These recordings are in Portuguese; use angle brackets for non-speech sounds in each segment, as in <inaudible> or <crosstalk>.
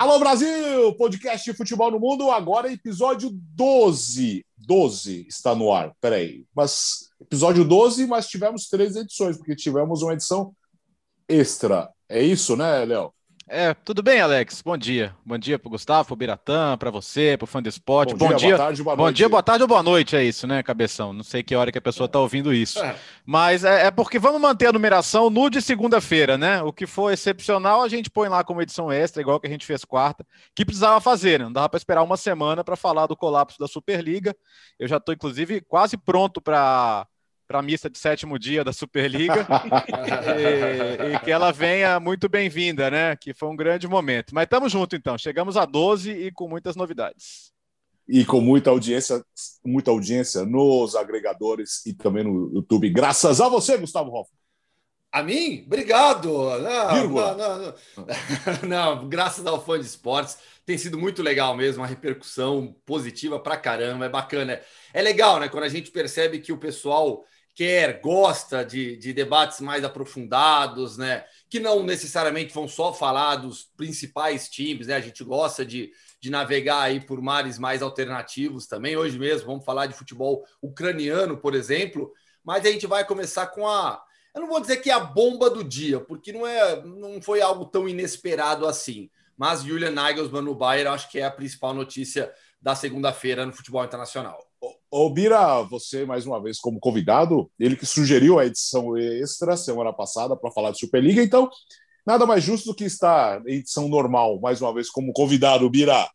Alô Brasil, podcast de futebol no mundo, agora episódio 12. 12 está no ar, peraí. Mas episódio 12, mas tivemos três edições, porque tivemos uma edição extra. É isso, né, Léo? É, tudo bem, Alex? Bom dia. Bom dia para o Gustavo, para o Biratã, para você, para o fã do esporte. Bom, bom dia, dia, boa tarde, boa bom noite. dia, boa tarde ou boa noite, é isso, né, Cabeção? Não sei que hora que a pessoa está ouvindo isso. É. Mas é, é, porque vamos manter a numeração no de segunda-feira, né? O que for excepcional, a gente põe lá como edição extra, igual que a gente fez quarta, que precisava fazer, né? Não dava para esperar uma semana para falar do colapso da Superliga. Eu já estou, inclusive, quase pronto para para a missa de sétimo dia da Superliga e, e, que ela venha muito bem-vinda, né? Que foi um grande momento. Mas estamos juntos então, chegamos a 12 e com muitas novidades. E com muita audiência, muita audiência nos agregadores e também no YouTube. Graças a você, Gustavo Hoffman. A mim? Obrigado! Não, não, não, <laughs> não, graças ao fã de esportes. Tem sido muito legal mesmo, uma repercussão positiva pra caramba, é bacana. É legal, né? Quando a gente percebe que o pessoal quer, gosta de, de debates mais aprofundados, né? Que não necessariamente vão só falar dos principais times, né? A gente gosta de, de navegar aí por mares mais alternativos também. Hoje mesmo vamos falar de futebol ucraniano, por exemplo, mas a gente vai começar com a. Eu não vou dizer que é a bomba do dia, porque não é, não foi algo tão inesperado assim. Mas Julian Nagelsmann no Bayern, acho que é a principal notícia da segunda-feira no futebol internacional. Ô, Bira, você mais uma vez como convidado, ele que sugeriu a edição extra semana passada para falar de Superliga, então nada mais justo do que estar em edição normal, mais uma vez como convidado, Bira.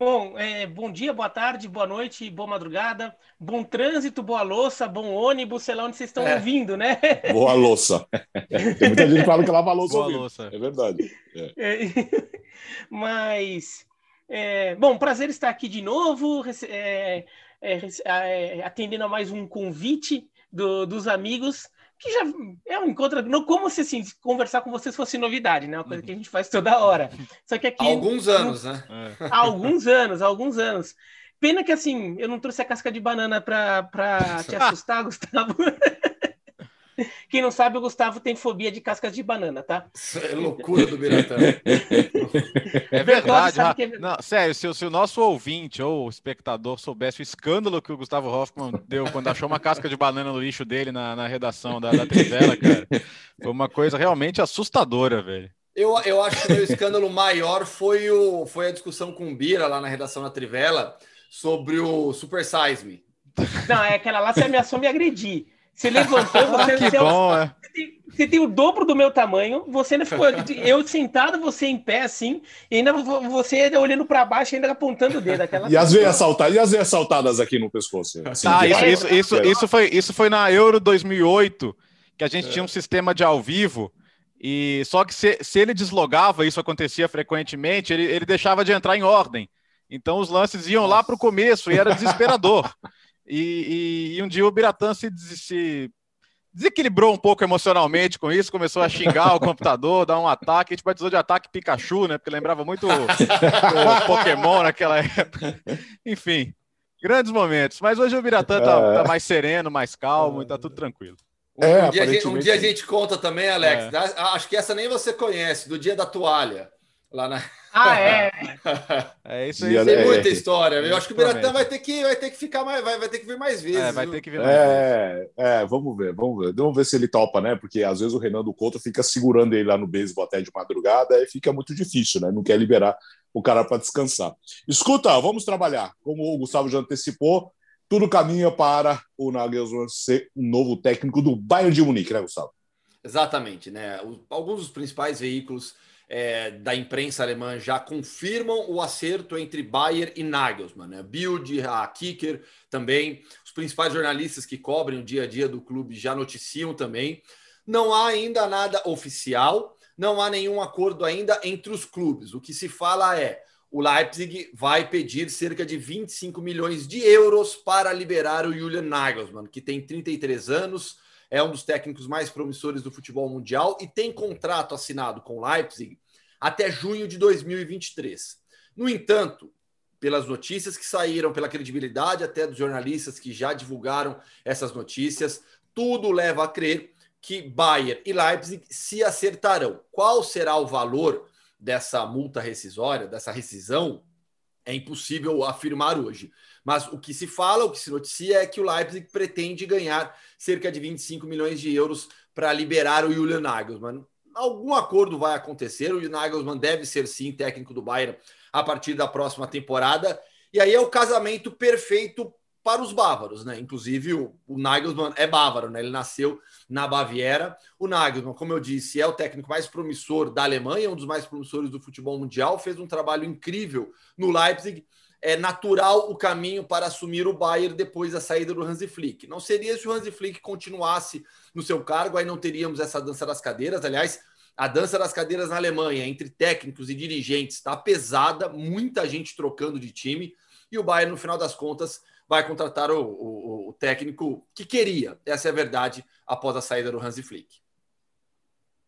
Bom, é, bom dia, boa tarde, boa noite, boa madrugada, bom trânsito, boa louça, bom ônibus, sei lá onde vocês estão é. ouvindo, né? <laughs> Boa louça. Tem muita gente que fala que lava a louça. Boa louça. É verdade. É. É, <laughs> mas, é, bom, prazer estar aqui de novo. É, é, é, atendendo a mais um convite do, dos amigos, que já é um encontro. Não como se assim, conversar com vocês fosse novidade, né? Uma coisa que a gente faz toda hora. Só que aqui. Há alguns anos, né? Há alguns anos, há alguns anos. Pena que assim, eu não trouxe a casca de banana para te <laughs> assustar, Gustavo. Quem não sabe, o Gustavo tem fobia de cascas de banana, tá? Isso é loucura do Biratã. é verdade. É... Não, sério, se, se, o nosso ouvinte ou espectador soubesse o escândalo que o Gustavo Hoffman deu quando achou uma casca de banana no lixo dele na, na redação da, da Trivela, cara, foi uma coisa realmente assustadora, velho. Eu, eu acho que o escândalo maior foi, o, foi a discussão com o Bira lá na redação da Trivela sobre o Super Size Me. Não, é aquela lá você ameaçou me agredir. Você levantou, você, que você, bom, é. você, tem, você, tem, o dobro do meu tamanho, você ainda ficou. eu sentado, você em pé assim, e ainda você olhando para baixo, ainda apontando o dedo. Aquela e, as veias saltadas, e as veias saltadas aqui no pescoço? Assim, ah, isso, isso, isso, isso, foi, isso foi na Euro 2008, que a gente é. tinha um sistema de ao vivo. E só que se, se ele deslogava, isso acontecia frequentemente, ele, ele deixava de entrar em ordem. Então os lances iam Nossa. lá para o começo e era desesperador. <laughs> E, e, e um dia o Biratã se, se, desequilibrou um pouco emocionalmente com isso, começou a xingar o computador, dar um ataque. A gente batizou de ataque Pikachu, né? Porque lembrava muito o, o Pokémon naquela época. Enfim, grandes momentos. Mas hoje o Biratã tá, tá mais sereno, mais calmo e tá tudo tranquilo. É, um, dia gente, um, dia a gente conta também, Alex. É. Acho que essa nem você conhece, do dia da toalha. Lá na... Ah, é. <laughs> é isso aí. Tem é, muita história. Eu acho que o Biratã vai ter que, vai ter que ficar mais, vai, vai ter que vir mais vezes. É, vai ter que vir mais é, vezes. É, vamos ver, vamos ver. Vamos ver se ele topa, né? Porque às vezes o Renan do Couto fica segurando ele lá no beisebol até de madrugada e fica muito difícil, né? Não quer liberar o cara para descansar. Escuta, vamos trabalhar. Como o Gustavo já antecipou, tudo caminha para o Nagelsmann ser um novo técnico do Bayern de Munique, né, Gustavo? Exatamente, né? Alguns dos principais veículos é, da imprensa alemã já confirmam o acerto entre Bayer e Nagelsmann. Né? Bild, a Kicker também, os principais jornalistas que cobrem o dia a dia do clube já noticiam também. Não há ainda nada oficial, não há nenhum acordo ainda entre os clubes. O que se fala é o Leipzig vai pedir cerca de 25 milhões de euros para liberar o Julian Nagelsmann, que tem 33 anos, é um dos técnicos mais promissores do futebol mundial e tem contrato assinado com Leipzig até junho de 2023. No entanto, pelas notícias que saíram, pela credibilidade até dos jornalistas que já divulgaram essas notícias, tudo leva a crer que Bayern e Leipzig se acertarão. Qual será o valor dessa multa rescisória, dessa rescisão, é impossível afirmar hoje. Mas o que se fala, o que se noticia é que o Leipzig pretende ganhar cerca de 25 milhões de euros para liberar o Julian Nagelsmann. Algum acordo vai acontecer, o Nagelsmann deve ser sim técnico do Bayern a partir da próxima temporada. E aí é o casamento perfeito para os bávaros, né? Inclusive o, o Nagelsmann é bávaro, né? Ele nasceu na Baviera. O Nagelsmann, como eu disse, é o técnico mais promissor da Alemanha, um dos mais promissores do futebol mundial, fez um trabalho incrível no Leipzig. É natural o caminho para assumir o Bayern depois da saída do Hansi Flick. Não seria se o Hansi Flick continuasse no seu cargo, aí não teríamos essa dança das cadeiras. Aliás, a dança das cadeiras na Alemanha entre técnicos e dirigentes está pesada, muita gente trocando de time e o Bayern, no final das contas, vai contratar o, o, o técnico que queria. Essa é a verdade após a saída do Hansi Flick.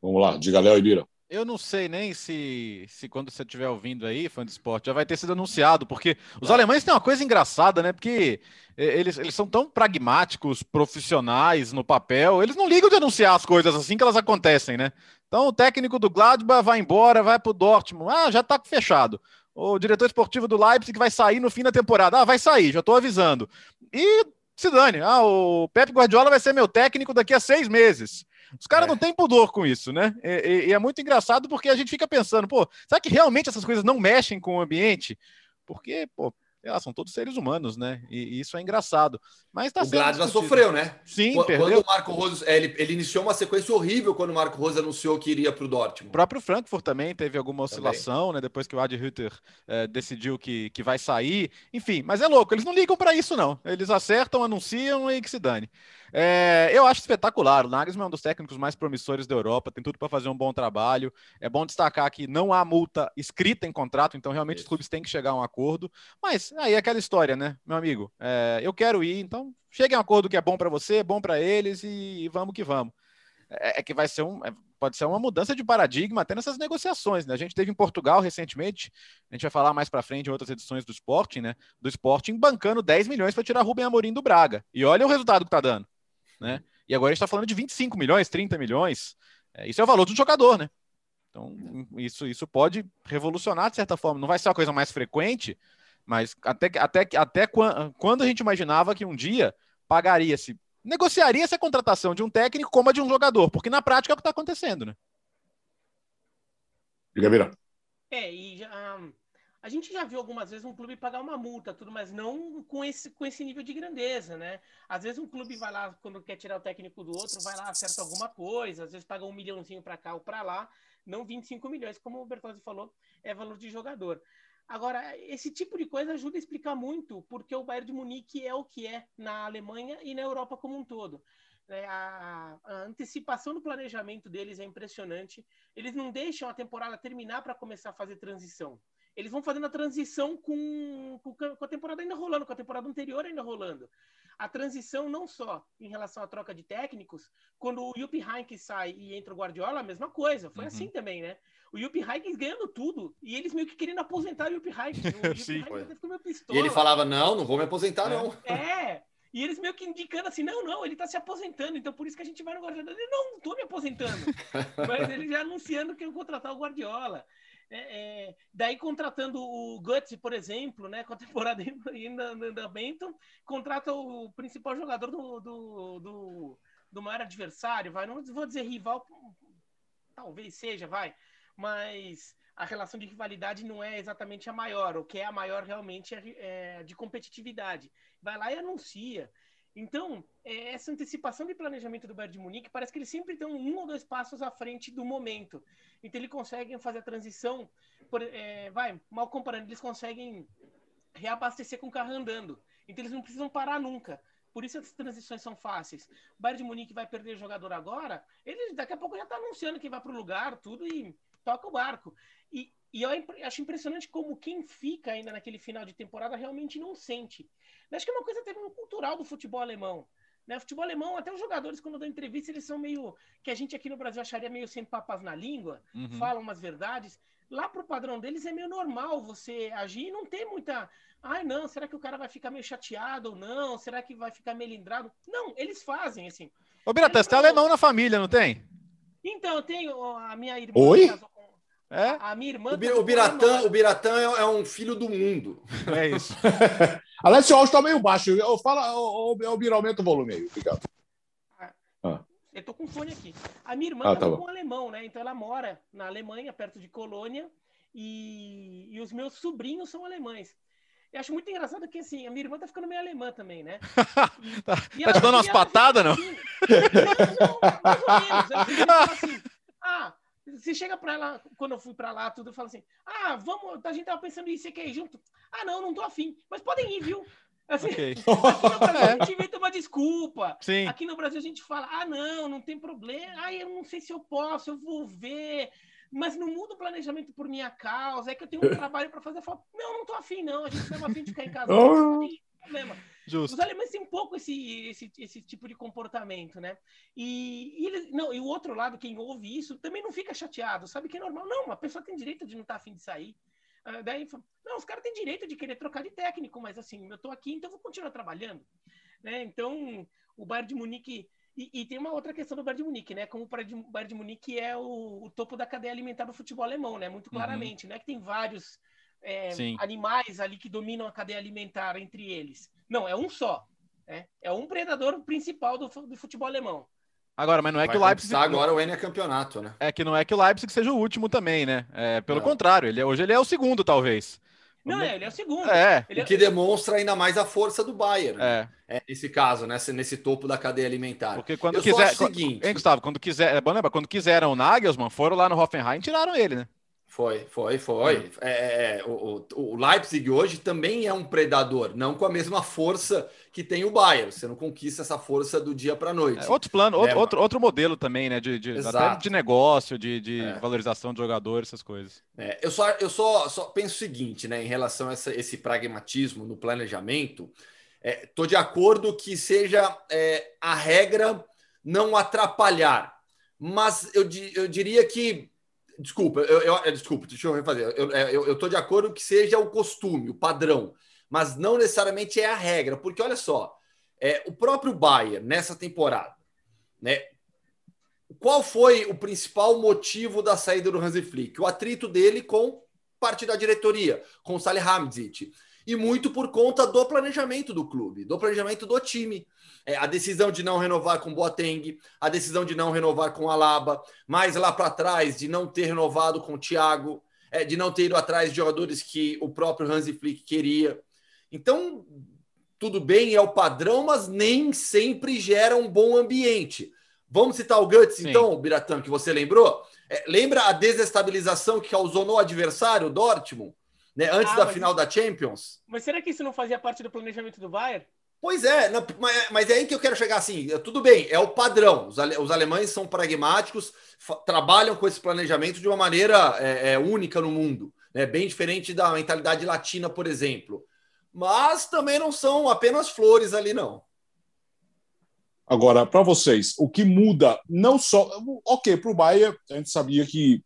Vamos lá, diga Léo Ibira. Eu não sei nem se, se quando você estiver ouvindo aí, fã de esporte, já vai ter sido anunciado, porque os alemães têm uma coisa engraçada, né? Porque eles, eles são tão pragmáticos, profissionais no papel, eles não ligam de anunciar as coisas assim que elas acontecem, né? Então o técnico do Gladbach vai embora, vai para o Dortmund, ah, já está fechado. O diretor esportivo do Leipzig vai sair no fim da temporada, ah, vai sair, já estou avisando. E se dane, ah, o Pepe Guardiola vai ser meu técnico daqui a seis meses. Os caras é. não têm pudor com isso, né? E, e, é muito engraçado porque a gente fica pensando, pô, será que realmente essas coisas não mexem com o ambiente? Porque, pô, elas são todos seres humanos, né? E, e isso é engraçado. Mas tá o Gladbach sofreu, né? Sim, quando, perdeu. Quando o Marco Rose, é, ele, ele, iniciou uma sequência horrível quando o Marco Rose anunciou que iria para o Dortmund. O próprio Frankfurt também teve alguma oscilação, também. né? Depois que o Ad Hütter é, decidiu que, que vai sair. Enfim, mas é louco, eles não ligam para isso, não. Eles acertam, anunciam e que se dane. É, eu acho espetacular. O Nagelsmann é um dos técnicos mais promissores da Europa, tem tudo para fazer um bom trabalho. É bom destacar que não há multa escrita em contrato, então realmente Isso. os clubes têm que chegar a um acordo. Mas aí é aquela história, né, meu amigo? É, eu quero ir, então chegue a um acordo que é bom para você, bom para eles e, e, vamos que vamos. É, é que vai ser um. É, pode ser uma mudança de paradigma até nessas negociações. Né? A gente teve em Portugal recentemente, a gente vai falar mais para frente em outras edições do Sporting, né? Do Sporting bancando 10 milhões para tirar Rubem Amorim do Braga. E olha o resultado que tá dando né? E agora a gente está falando de 25 milhões, 30 milhões. É, isso é o valor de um jogador, né? Então, isso, isso pode revolucionar de certa forma. Não vai ser uma coisa mais frequente, mas até, até, até quando a gente imaginava que um dia pagaria-se, negociaria-se a contratação de um técnico como a de um jogador, porque na prática é o que está acontecendo, né? Diga, Vira. É, e já, a gente já viu algumas vezes um clube pagar uma multa, tudo, mas não com esse, com esse nível de grandeza, né? Às vezes um clube vai lá, quando quer tirar o técnico do outro, vai lá, acerta alguma coisa, às vezes paga um milhãozinho para cá ou para lá, não 25 milhões, como o Bertozzi falou, é valor de jogador. Agora, esse tipo de coisa ajuda a explicar muito porque o Bayern de Munique é o que é na Alemanha e na Europa como um todo. É, a, a, antecipação do planejamento deles é impressionante. Eles não deixam a temporada terminar para começar a fazer transição eles vão fazendo a transição com, com, com, a temporada ainda rolando, com a temporada anterior ainda rolando. A transição não só em relação à troca de técnicos, quando o Jupp Heynckes sai e entra o Guardiola, a mesma coisa. Foi uhum. assim também, né? O Jupp Heynckes ganhando tudo e eles meio que querendo aposentar o. O <laughs> Jupp Sim, e ele falava, não, não vou me aposentar, é. não. É, e eles meio que indicando assim, não, não, ele tá se aposentando, então por isso que a gente vai no Guardiola. Ele, não, não tô me aposentando. <laughs> Mas ele já anunciando que eu contratar o Guardiola. É, é, daí contratando o Guts, por exemplo, né, com a temporada ainda andamento, contrata o principal jogador do, do, do, do maior adversário, vai, não vou dizer rival, talvez seja, vai, mas a relação de rivalidade não é exatamente a maior, o que é a maior realmente é, é de competitividade. Vai lá e anuncia. Então, é, essa antecipação de planejamento do Bayern de Munique parece que eles sempre estão um ou dois passos à frente do momento. Então, eles conseguem fazer a transição, por, é, vai, mal comparando, eles conseguem reabastecer com o carro andando. Então, eles não precisam parar nunca. Por isso as transições são fáceis. O Bayern de Munique vai perder jogador agora, ele daqui a pouco já está anunciando que vai para o lugar, tudo e toca o barco. E, e eu acho impressionante como quem fica ainda naquele final de temporada realmente não sente. Eu acho que é uma coisa até cultural do futebol alemão. Né? Futebol alemão, até os jogadores, quando dão entrevista, eles são meio. que a gente aqui no Brasil acharia meio sem papas na língua, uhum. falam umas verdades. Lá pro padrão deles é meio normal você agir e não ter muita. Ai, não, será que o cara vai ficar meio chateado ou não? Será que vai ficar melindrado? Não, eles fazem, assim. Ô, Birata, você tem alemão na família, não tem? Então, eu tenho a minha irmã Oi? casou É? A minha irmã. O, tá o Biratã, o Biratã é, é, um filho do mundo. É isso. <laughs> Aliás, seu áudio está meio baixo. Eu fala, o, o, o aumenta o volume aí. Obrigado. Ah. ah. Eu tô com fone aqui. A minha irmã ah, tá com um alemão, né? Então ela mora na Alemanha, perto de Colônia, e, e os meus sobrinhos são alemães. Eu acho muito engraçado que assim, a minha irmã tá ficando meio alemã também, né? <laughs> E, tá, e tá te dando umas patadas, não? Assim, não, não, mais ou menos. Assim, <laughs> você chega para ela, quando eu fui para lá, tudo, eu falo assim: ah, vamos, a gente tava pensando em ir, quer ir junto? Ah, não, não tô afim, mas podem ir, viu? Assim, okay. Aqui no Brasil <laughs> a gente inventa uma desculpa. Sim. Aqui no Brasil a gente fala: ah, não, não tem problema, ah, eu não sei se eu posso, eu vou ver. Mas não muda o planejamento por minha causa, é que eu tenho um <laughs> trabalho para fazer. Eu falo: não, não tô afim, não, a gente não é afim de ficar em casa. <laughs> Não, problema. Justo. Os alemães têm um pouco esse, esse, esse tipo de comportamento, né? E, e, ele, não, e o outro lado, quem ouve isso, também não fica chateado, sabe que é normal. Não, uma pessoa tem direito de não estar tá afim de sair. Uh, daí, não, os caras têm direito de querer trocar de técnico, mas assim, eu estou aqui, então eu vou continuar trabalhando. Né? Então, o Bayern de Munique. E, e, tem uma outra questão do Bayern de Munique, né? Como o Bayern de Munique é o, o, topo da cadeia alimentar do futebol alemão, né? Muito uhum. claramente, uhum. né? Que tem vários é, animais ali que dominam a cadeia alimentar entre eles. Não, é um só. Né? É um predador principal do, do futebol alemão. Agora, mas não é Vai que o Leipzig. agora o N é campeonato, né? É que não é que o Leipzig seja o último também, né? É, pelo não. contrário, ele é, hoje ele é o segundo, talvez. Não, é, ele é o segundo. É. Ele é... O que demonstra ainda mais a força do Bayern. Né? É. é nesse caso, nesse, nesse topo da cadeia alimentar. Porque quando Eu quiser. Seguinte... Hein, Gustavo? Quando quiser. É bom lembrar, quando quiseram o Nagelsmann, foram lá no Hoffenheim e tiraram ele, né? Foi, foi, foi. É, é, é o, o, Leipzig hoje também é um predador, não com a mesma força que tem o Bayern. Você não conquista essa força do dia para a noite. É, outro plano, outro, né, outro, outro modelo também, né? De, de até de negócio, de, de é. valorização de jogadores, essas coisas. É, eu só, eu só, só penso o seguinte, né? Em relação a essa, esse pragmatismo no planejamento, estou de acordo que seja a regra não atrapalhar. Mas eu, eu diria que Desculpa, eu, eu, desculpa, deixa eu refazer. Eu, é, tô de acordo que seja o costume, o padrão, mas não necessariamente é a regra, porque olha só, é, o próprio Bayern nessa temporada, né? Qual foi o principal motivo da saída do Hansi Flick? O atrito dele com parte da diretoria, com o Salihamidzic. E muito por conta do planejamento do clube, do planejamento do time é, a decisão de não renovar com Boateng, a decisão de não renovar com Alaba, mais lá para trás de não ter renovado com o Thiago, é, de não ter ido atrás de jogadores que o próprio Hansi Flick queria. Então, tudo bem, é o padrão, mas nem sempre gera um bom ambiente. Vamos citar o Guts, Sim. então, Biratã, que você lembrou? É, lembra a desestabilização que causou no adversário, o Dortmund, né, antes ah, da final da Champions? Mas será que isso não fazia parte do planejamento do Bayern? Pois é, não, mas é aí que eu quero chegar assim. Tudo bem, é o padrão. Os, ale, os alemães são pragmáticos, trabalham com esse planejamento de uma maneira é, é, única no mundo, né? bem diferente da mentalidade latina, por exemplo. Mas também não são apenas flores ali, não. Agora, para vocês, o que muda, não só. Ok, para o Bayern, a gente sabia que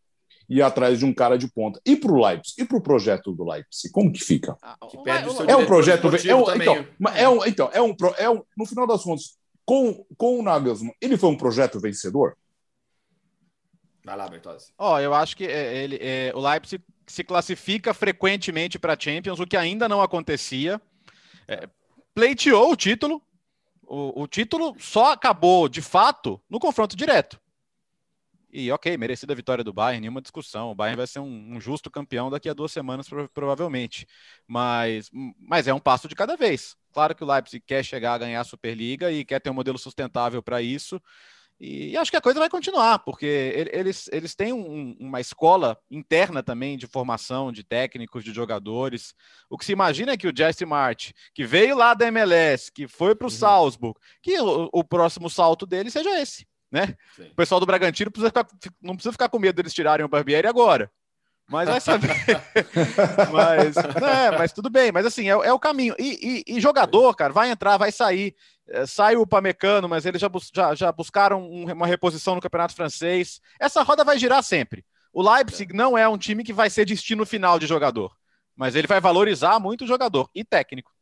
ir atrás de um cara de ponta. E para o Leipzig? E para o projeto do Leipzig? Como que fica? Ah, que é um projeto... É um, então, é um, então é, um, é um... No final das contas, com, com o Nagelsmann, ele foi um projeto vencedor? Vai lá, Bertozzi. Ó, oh, eu acho que é, ele, é, o Leipzig se classifica frequentemente para Champions, o que ainda não acontecia. É, pleiteou o título. O, o título só acabou, de fato, no confronto direto. E ok, merecida a vitória do Bayern, nenhuma discussão. O Bayern vai ser um, um justo campeão daqui a duas semanas, provavelmente. Mas, mas é um passo de cada vez. Claro que o Leipzig quer chegar a ganhar a Superliga e quer ter um modelo sustentável para isso. E acho que a coisa vai continuar, porque eles, eles têm um, uma escola interna também de formação de técnicos, de jogadores. O que se imagina é que o Jesse Mart, que veio lá da MLS, que foi para o uhum. Salzburg, que o, o próximo salto dele seja esse né? Sim. O pessoal do Bragantino precisa ficar, não precisa ficar com medo deles tirarem o Barbieri agora. Mas vai saber. <laughs> mas, é, mas tudo bem. Mas assim, é, é o caminho. E, e, e, jogador, cara, vai entrar, vai sair. É, sai o Pamecano, mas eles já, já, já buscaram um, uma reposição no Campeonato Francês. Essa roda vai girar sempre. O Leipzig é. não é um time que vai ser destino final de jogador. Mas ele vai valorizar muito o jogador e técnico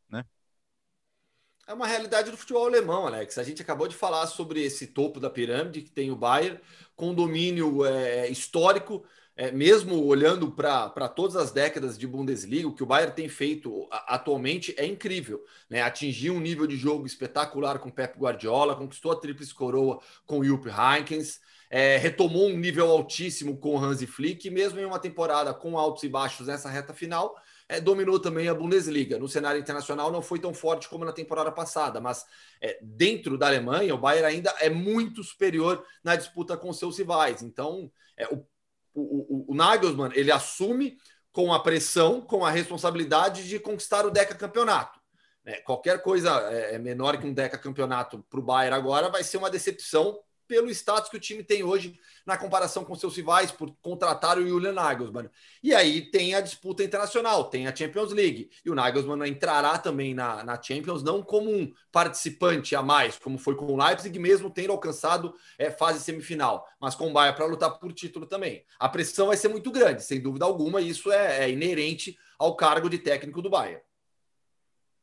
é uma realidade do futebol alemão, Alex. A gente acabou de falar sobre esse topo da pirâmide que tem o Bayern, com domínio é, histórico é, mesmo olhando para todas as décadas de Bundesliga, o que o Bayern tem feito atualmente é incrível. Né? Atingiu um nível de jogo espetacular com Pep Guardiola, conquistou a tríplice coroa com Jupp Heynckes, é, retomou um nível altíssimo com Hansi Flick, mesmo em uma temporada com altos e baixos nessa reta final, é, dominou também a Bundesliga. No cenário internacional não foi tão forte como na temporada passada, mas é, dentro da Alemanha, o Bayern ainda é muito superior na disputa com seus rivais. Então, é, o o, o, Nagelsmann ele assume com a pressão, com a responsabilidade de conquistar o Deca Campeonato. É, qualquer coisa é, é menor que um Deca Campeonato para o Bayern agora vai ser uma decepção pelo status que o time tem hoje na comparação com seus rivais por contratar o Julian Nagelsmann. E aí tem a disputa internacional, tem a Champions League. E o Nagelsmann entrará também na, na Champions, não como um participante a mais, como foi com o Leipzig, mesmo tendo alcançado é, fase semifinal, mas com o Bayern para lutar por título também. A pressão vai ser muito grande, sem dúvida alguma, e isso é, é inerente ao cargo de técnico do Bayern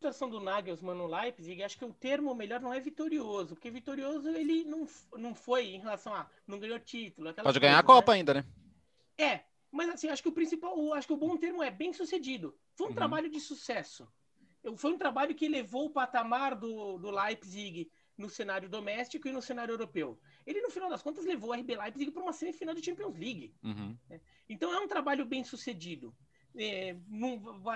situação do Nagelsmann no Leipzig, acho que o termo melhor não é vitorioso, porque vitorioso ele não, não foi em relação a não ganhou título. Pode coisa, ganhar a Copa né? ainda, né? É, mas assim, acho que o principal, acho que o bom termo é bem sucedido. Foi um uhum. trabalho de sucesso. Foi um trabalho que levou o patamar do, do Leipzig no cenário doméstico e no cenário europeu. Ele, no final das contas, levou o RB Leipzig para uma semifinal de Champions League. Uhum. Então é um trabalho bem sucedido é,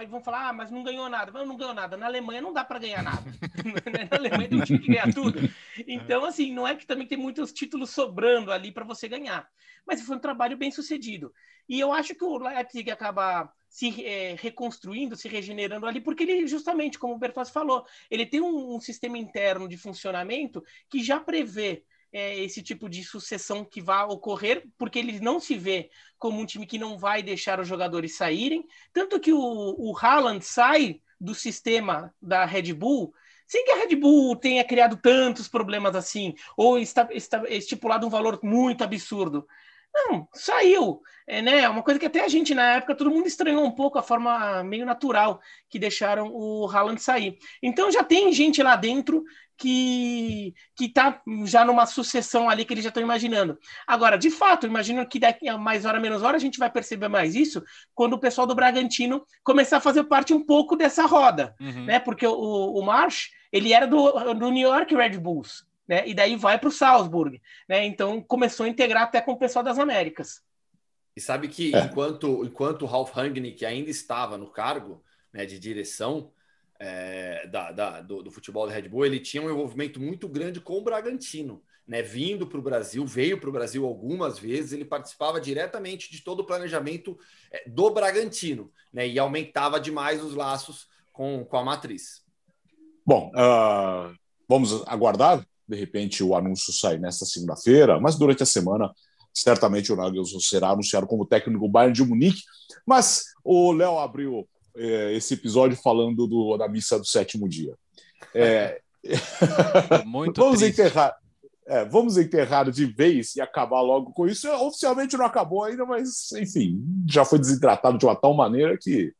vão falar, ah, mas não ganhou nada. Mas não ganhou nada. Na Alemanha não dá para ganhar nada. <laughs> Na Alemanha tem um time que ganha tudo. Então, assim, não é que também tem muitos títulos sobrando ali para você ganhar. Mas foi um trabalho bem sucedido. E eu acho que o Leipzig acaba se é, reconstruindo, se regenerando ali, porque ele, justamente, como o Bertozzi falou, ele tem um, um sistema interno de funcionamento que já prevê é, esse tipo de sucessão que vai ocorrer, porque ele não se vê como um time que não vai deixar os jogadores saírem. Tanto que o, o Haaland sai do sistema da Red Bull sem que a Red Bull tenha criado tantos problemas assim, ou está, está estipulado um valor muito absurdo. Não, saiu. É, né? Uma coisa que até a gente, na época, todo mundo estranhou um pouco a forma meio natural que deixaram o Haaland sair. Então já tem gente lá dentro que que está já numa sucessão ali que eles já estão imaginando. Agora, de fato, imagino que daqui a mais hora menos hora a gente vai perceber mais isso quando o pessoal do Bragantino começar a fazer parte um pouco dessa roda, uhum. né? Porque o, o Marsh ele era do, do New York Red Bulls, né? E daí vai para o Salzburg, né? Então começou a integrar até com o pessoal das Américas. E sabe que é. enquanto enquanto o Ralph Rangnick ainda estava no cargo né, de direção é, da, da do, do, futebol da Red Bull, ele tinha um envolvimento muito grande com o Bragantino. Né, vindo para o Brasil, veio para o Brasil algumas vezes, ele participava diretamente de todo o planejamento é, do Bragantino né, e aumentava demais os laços com, com a matriz. Bom, uh, vamos aguardar, de repente o anúncio sai nesta segunda-feira, mas durante a semana certamente o Nagelsmann será anunciado como técnico do Bayern de Munique. Mas o Léo abriu é, esse episódio falando do, da missa do sétimo dia. <laughs> É, Muito vamos triste. enterrar. É, vamos enterrar de vez e acabar logo com isso. Oficialmente não acabou ainda, mas enfim, já foi desidratado de uma tal maneira que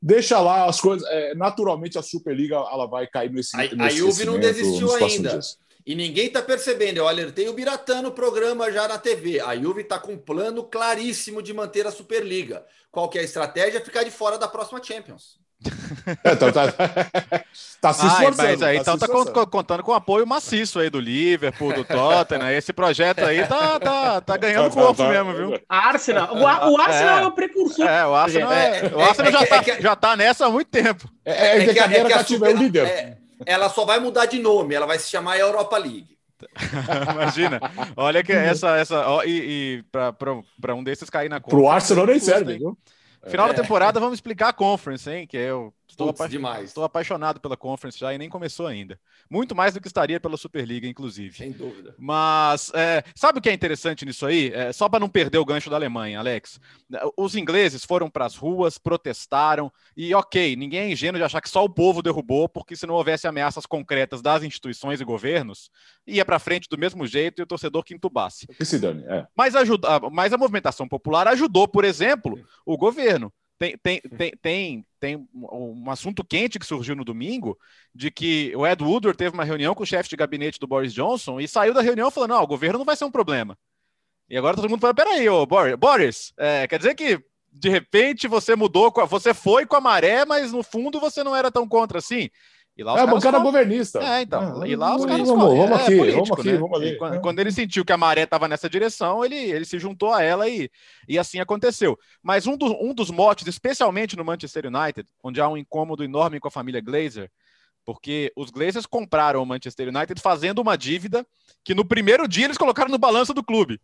deixa lá as coisas. É, naturalmente a Superliga ela vai cair nesse. A, nesse a Juve não desistiu ainda. Dias. E ninguém está percebendo. Eu alertei o Biratã no programa já na TV. A Juve está com um plano claríssimo de manter a Superliga. Qual que é a estratégia? Ficar de fora da próxima Champions. <laughs> É, tá, tá, tá se esforçando. mas aí, tá então tá contando com o apoio maciço aí do Liverpool, do Tottenham. Esse projeto aí tá, tá, tá ganhando tá, tá corpo tá, mesmo, viu? Arsenal. O, o Arsenal é. é. o precursor. É, o Arsenal, é, é, o Arsenal é, já, tá, já tá nessa há muito tempo. É, é, que, a, é que a Super, o líder ela só vai mudar de nome, ela vai se chamar Europa League. <laughs> Imagina, olha que essa, essa, ó, e, e para um desses cair na conta. Pro Arsenal nem serve, viu? Final é. da temporada, vamos explicar a Conference, hein? Que eu estou, apa demais. estou apaixonado pela Conference já e nem começou ainda. Muito mais do que estaria pela Superliga, inclusive. Sem dúvida. Mas é, sabe o que é interessante nisso aí? É, só para não perder o gancho da Alemanha, Alex. Os ingleses foram para as ruas, protestaram e, ok, ninguém é ingênuo de achar que só o povo derrubou, porque se não houvesse ameaças concretas das instituições e governos, ia para frente do mesmo jeito e o torcedor que entubasse. Que se dane, é. Mas, ajuda, mas a movimentação popular ajudou, por exemplo, o governo. Tem, tem, tem, tem, tem um assunto quente que surgiu no domingo de que o Ed Woodward teve uma reunião com o chefe de gabinete do Boris Johnson e saiu da reunião falando: não, o governo não vai ser um problema. E agora todo mundo fala: peraí, ô Boris, é, quer dizer que de repente você mudou, você foi com a maré, mas no fundo você não era tão contra assim? E lá os é, caras bancada governista. É, então. Ah, e lá os caras vamos, vamos, vamos é, aqui, político, vamos aqui, né? vamos ali. Quando, quando, ele sentiu que a maré estava nessa direção, ele, ele se juntou a ela e, e assim aconteceu. Mas um, do, um dos motes, especialmente no Manchester United, onde há um incômodo enorme com a família Glazer, porque os Glazers compraram o Manchester United fazendo uma dívida que no primeiro dia eles colocaram no balanço do clube.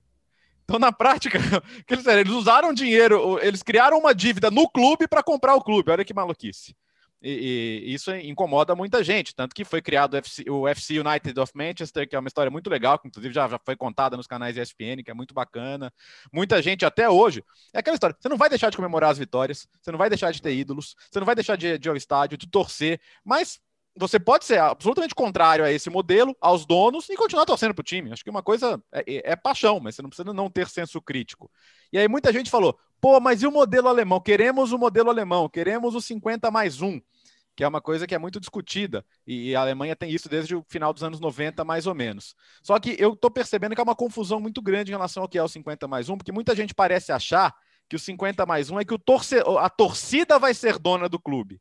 Então, na prática, <laughs> eles usaram dinheiro, eles criaram uma dívida no clube para comprar o clube. Olha que maluquice. E, e, isso incomoda muita gente, tanto que foi criado o FC, o FC, United of Manchester, que é uma história muito legal, que inclusive já, já foi contada nos canais ESPN, que é muito bacana. Muita gente até hoje. É aquela história: você não vai deixar de comemorar as vitórias, você não vai deixar de ter ídolos, você não vai deixar de, de ir ao estádio, de torcer, mas você pode ser absolutamente contrário a esse modelo, aos donos, e continuar torcendo para o time. Acho que uma coisa é, é, é, paixão, mas você não precisa não ter senso crítico. E aí muita gente falou: pô, mas e o modelo alemão? Queremos o modelo alemão, queremos o 50 mais um, que é uma coisa que é muito discutida. E a Alemanha tem isso desde o final dos anos 90, mais ou menos. Só que eu estou percebendo que há uma confusão muito grande em relação ao que é o 50 mais um, porque muita gente parece achar que o 50 mais um é que o torce... a torcida vai ser dona do clube.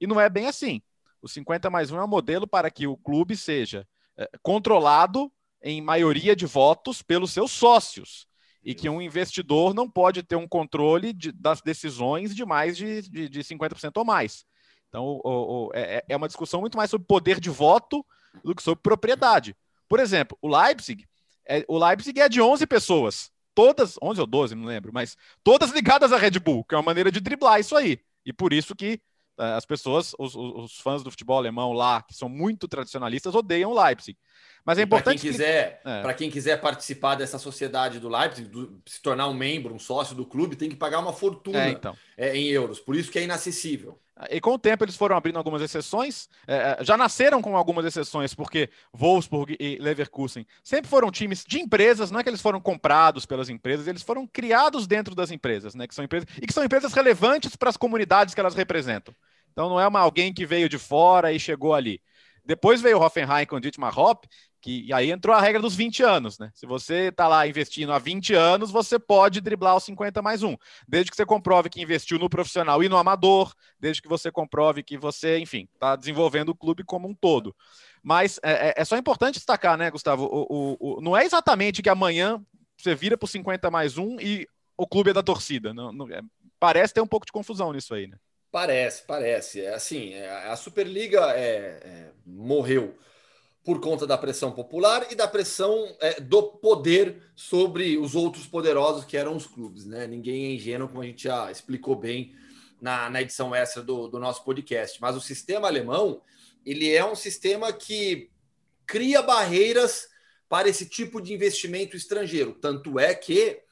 E não é bem assim. O 50 mais 1 é um modelo para que o clube seja é, controlado em maioria de votos pelos seus sócios e que um investidor não pode ter um controle de, das decisões de mais de, de, de 50% ou mais. Então, o, o, é, é, uma discussão muito mais sobre poder de voto do que sobre propriedade. Por exemplo, o Leipzig, é, o Leipzig é de 11 pessoas, todas, 11 ou 12, não lembro, mas todas ligadas à Red Bull, que é uma maneira de driblar isso aí. E por isso que é, as pessoas, os, os, fãs do futebol alemão lá, que são muito tradicionalistas, odeiam o Leipzig. Mas é importante. Para quem, quiser, é. quem quiser participar dessa sociedade do Leipzig, do, se tornar um membro, um sócio do clube, tem que pagar uma fortuna é, então. é, em euros. Por isso que é inacessível. E com o tempo eles foram abrindo algumas exceções, é, é, já nasceram com algumas exceções, porque Wolfsburg e Leverkusen sempre foram times de empresas, não é que eles foram comprados pelas empresas, eles foram criados dentro das empresas, né? Que são empresas e que são empresas relevantes para as comunidades que elas representam. Então não é uma, alguém que veio de fora e chegou ali. Depois veio o Hoffenheim com o Dietmar Hopp, que e aí entrou a regra dos 20 anos, né? Se você está lá investindo há 20 anos, você pode driblar os 50 mais um, desde que você comprove que investiu no profissional e no amador, desde que você comprove que você, enfim, está desenvolvendo o clube como um todo. Mas é, é, é só importante destacar, né, Gustavo? O, o, o, não é exatamente que amanhã você vira para o 50 mais um e o clube é da torcida. Não, não é, parece ter um pouco de confusão nisso aí, né? Parece, parece. É assim, é, a Superliga é, é, morreu por conta da pressão popular e da pressão é, do poder sobre os outros poderosos que eram os clubes. Né? Ninguém é ingênuo, como a gente já explicou bem na, na edição extra do, do nosso podcast. Mas o sistema alemão ele é um sistema que cria barreiras para esse tipo de investimento estrangeiro. Tanto é que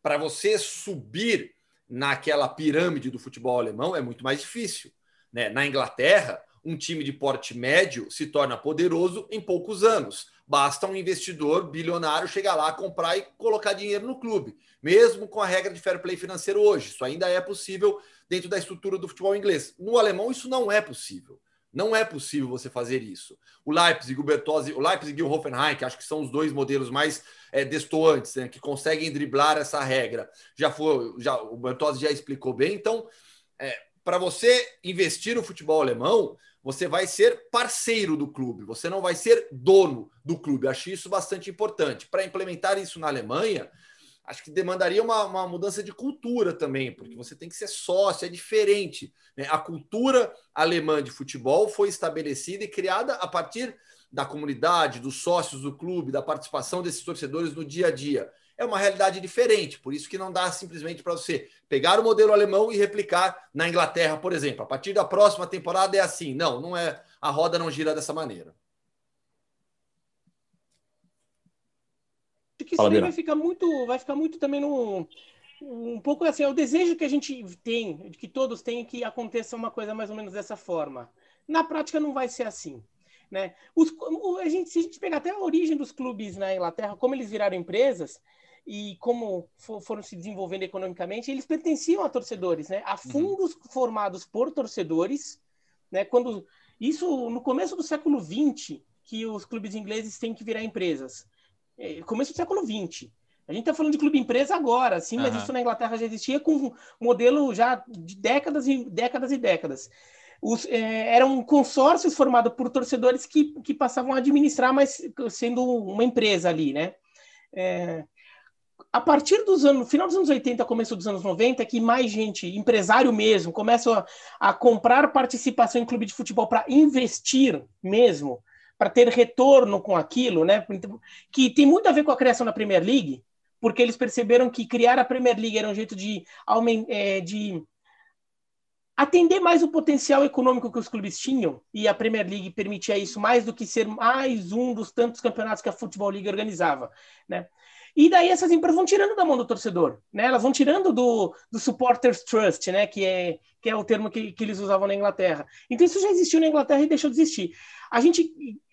para você subir naquela pirâmide do futebol alemão é muito mais difícil. Né? Na Inglaterra, um time de porte médio se torna poderoso em poucos anos. Basta um investidor bilionário chegar lá, comprar e colocar dinheiro no clube, mesmo com a regra de fair play financeiro hoje. Isso ainda é possível dentro da estrutura do futebol inglês. No alemão, isso não é possível. Não é possível você fazer isso. O Leipzig, o Bertozzi, o Leipzig e o Hoffenheim, que acho que são os dois modelos mais é, destoantes, né, que conseguem driblar essa regra. Já foi, já o Bertozzi já explicou bem. Então, é, para você investir no futebol alemão, você vai ser parceiro do clube, você não vai ser dono do clube. Acho isso bastante importante. Para implementar isso na Alemanha, acho que demandaria uma, uma, mudança de cultura também, porque você tem que ser sócio, é diferente. Né? A cultura alemã de futebol foi estabelecida e criada a partir da comunidade, dos sócios do clube, da participação desses torcedores no dia a dia é uma realidade diferente. Por isso que não dá simplesmente para você pegar o modelo alemão e replicar na Inglaterra, por exemplo. A partir da próxima temporada é assim. Não, não é. A roda não gira dessa maneira. Que isso aí vai ficar muito, vai ficar muito também no um pouco assim, é o desejo que a gente tem, que todos têm que aconteça uma coisa mais ou menos dessa forma. Na prática não vai ser assim. Né? Os, a gente, se a gente pegar até a origem dos clubes na Inglaterra, como eles viraram empresas, e como for, foram se desenvolvendo economicamente, eles pertenciam a torcedores, né? A uhum. fundos uhum. formados por torcedores, né? Quando isso no começo do século XX que os clubes ingleses têm que virar empresas, começo do século XX. A gente está falando de clube empresa agora, sim, mas uhum. isso na Inglaterra já existia com um modelo já de décadas e décadas e décadas. Os, é, eram consórcios formados por torcedores que, que passavam a administrar, mas sendo uma empresa ali, né? É, a partir dos anos, final dos anos 80, começo dos anos 90, que mais gente, empresário mesmo, começa a, a comprar participação em clube de futebol para investir mesmo, para ter retorno com aquilo, né? Que tem muito a ver com a criação da Premier League, porque eles perceberam que criar a Premier League era um jeito de, é, de atender mais o potencial econômico que os clubes tinham, e a Premier League permitia isso mais do que ser mais um dos tantos campeonatos que a Football League organizava, né? E daí essas empresas vão tirando da mão do torcedor, né? Elas vão tirando do, do supporters trust, né? Que é, que é o termo que, que eles usavam na Inglaterra. Então isso já existiu na Inglaterra e deixou de existir. A gente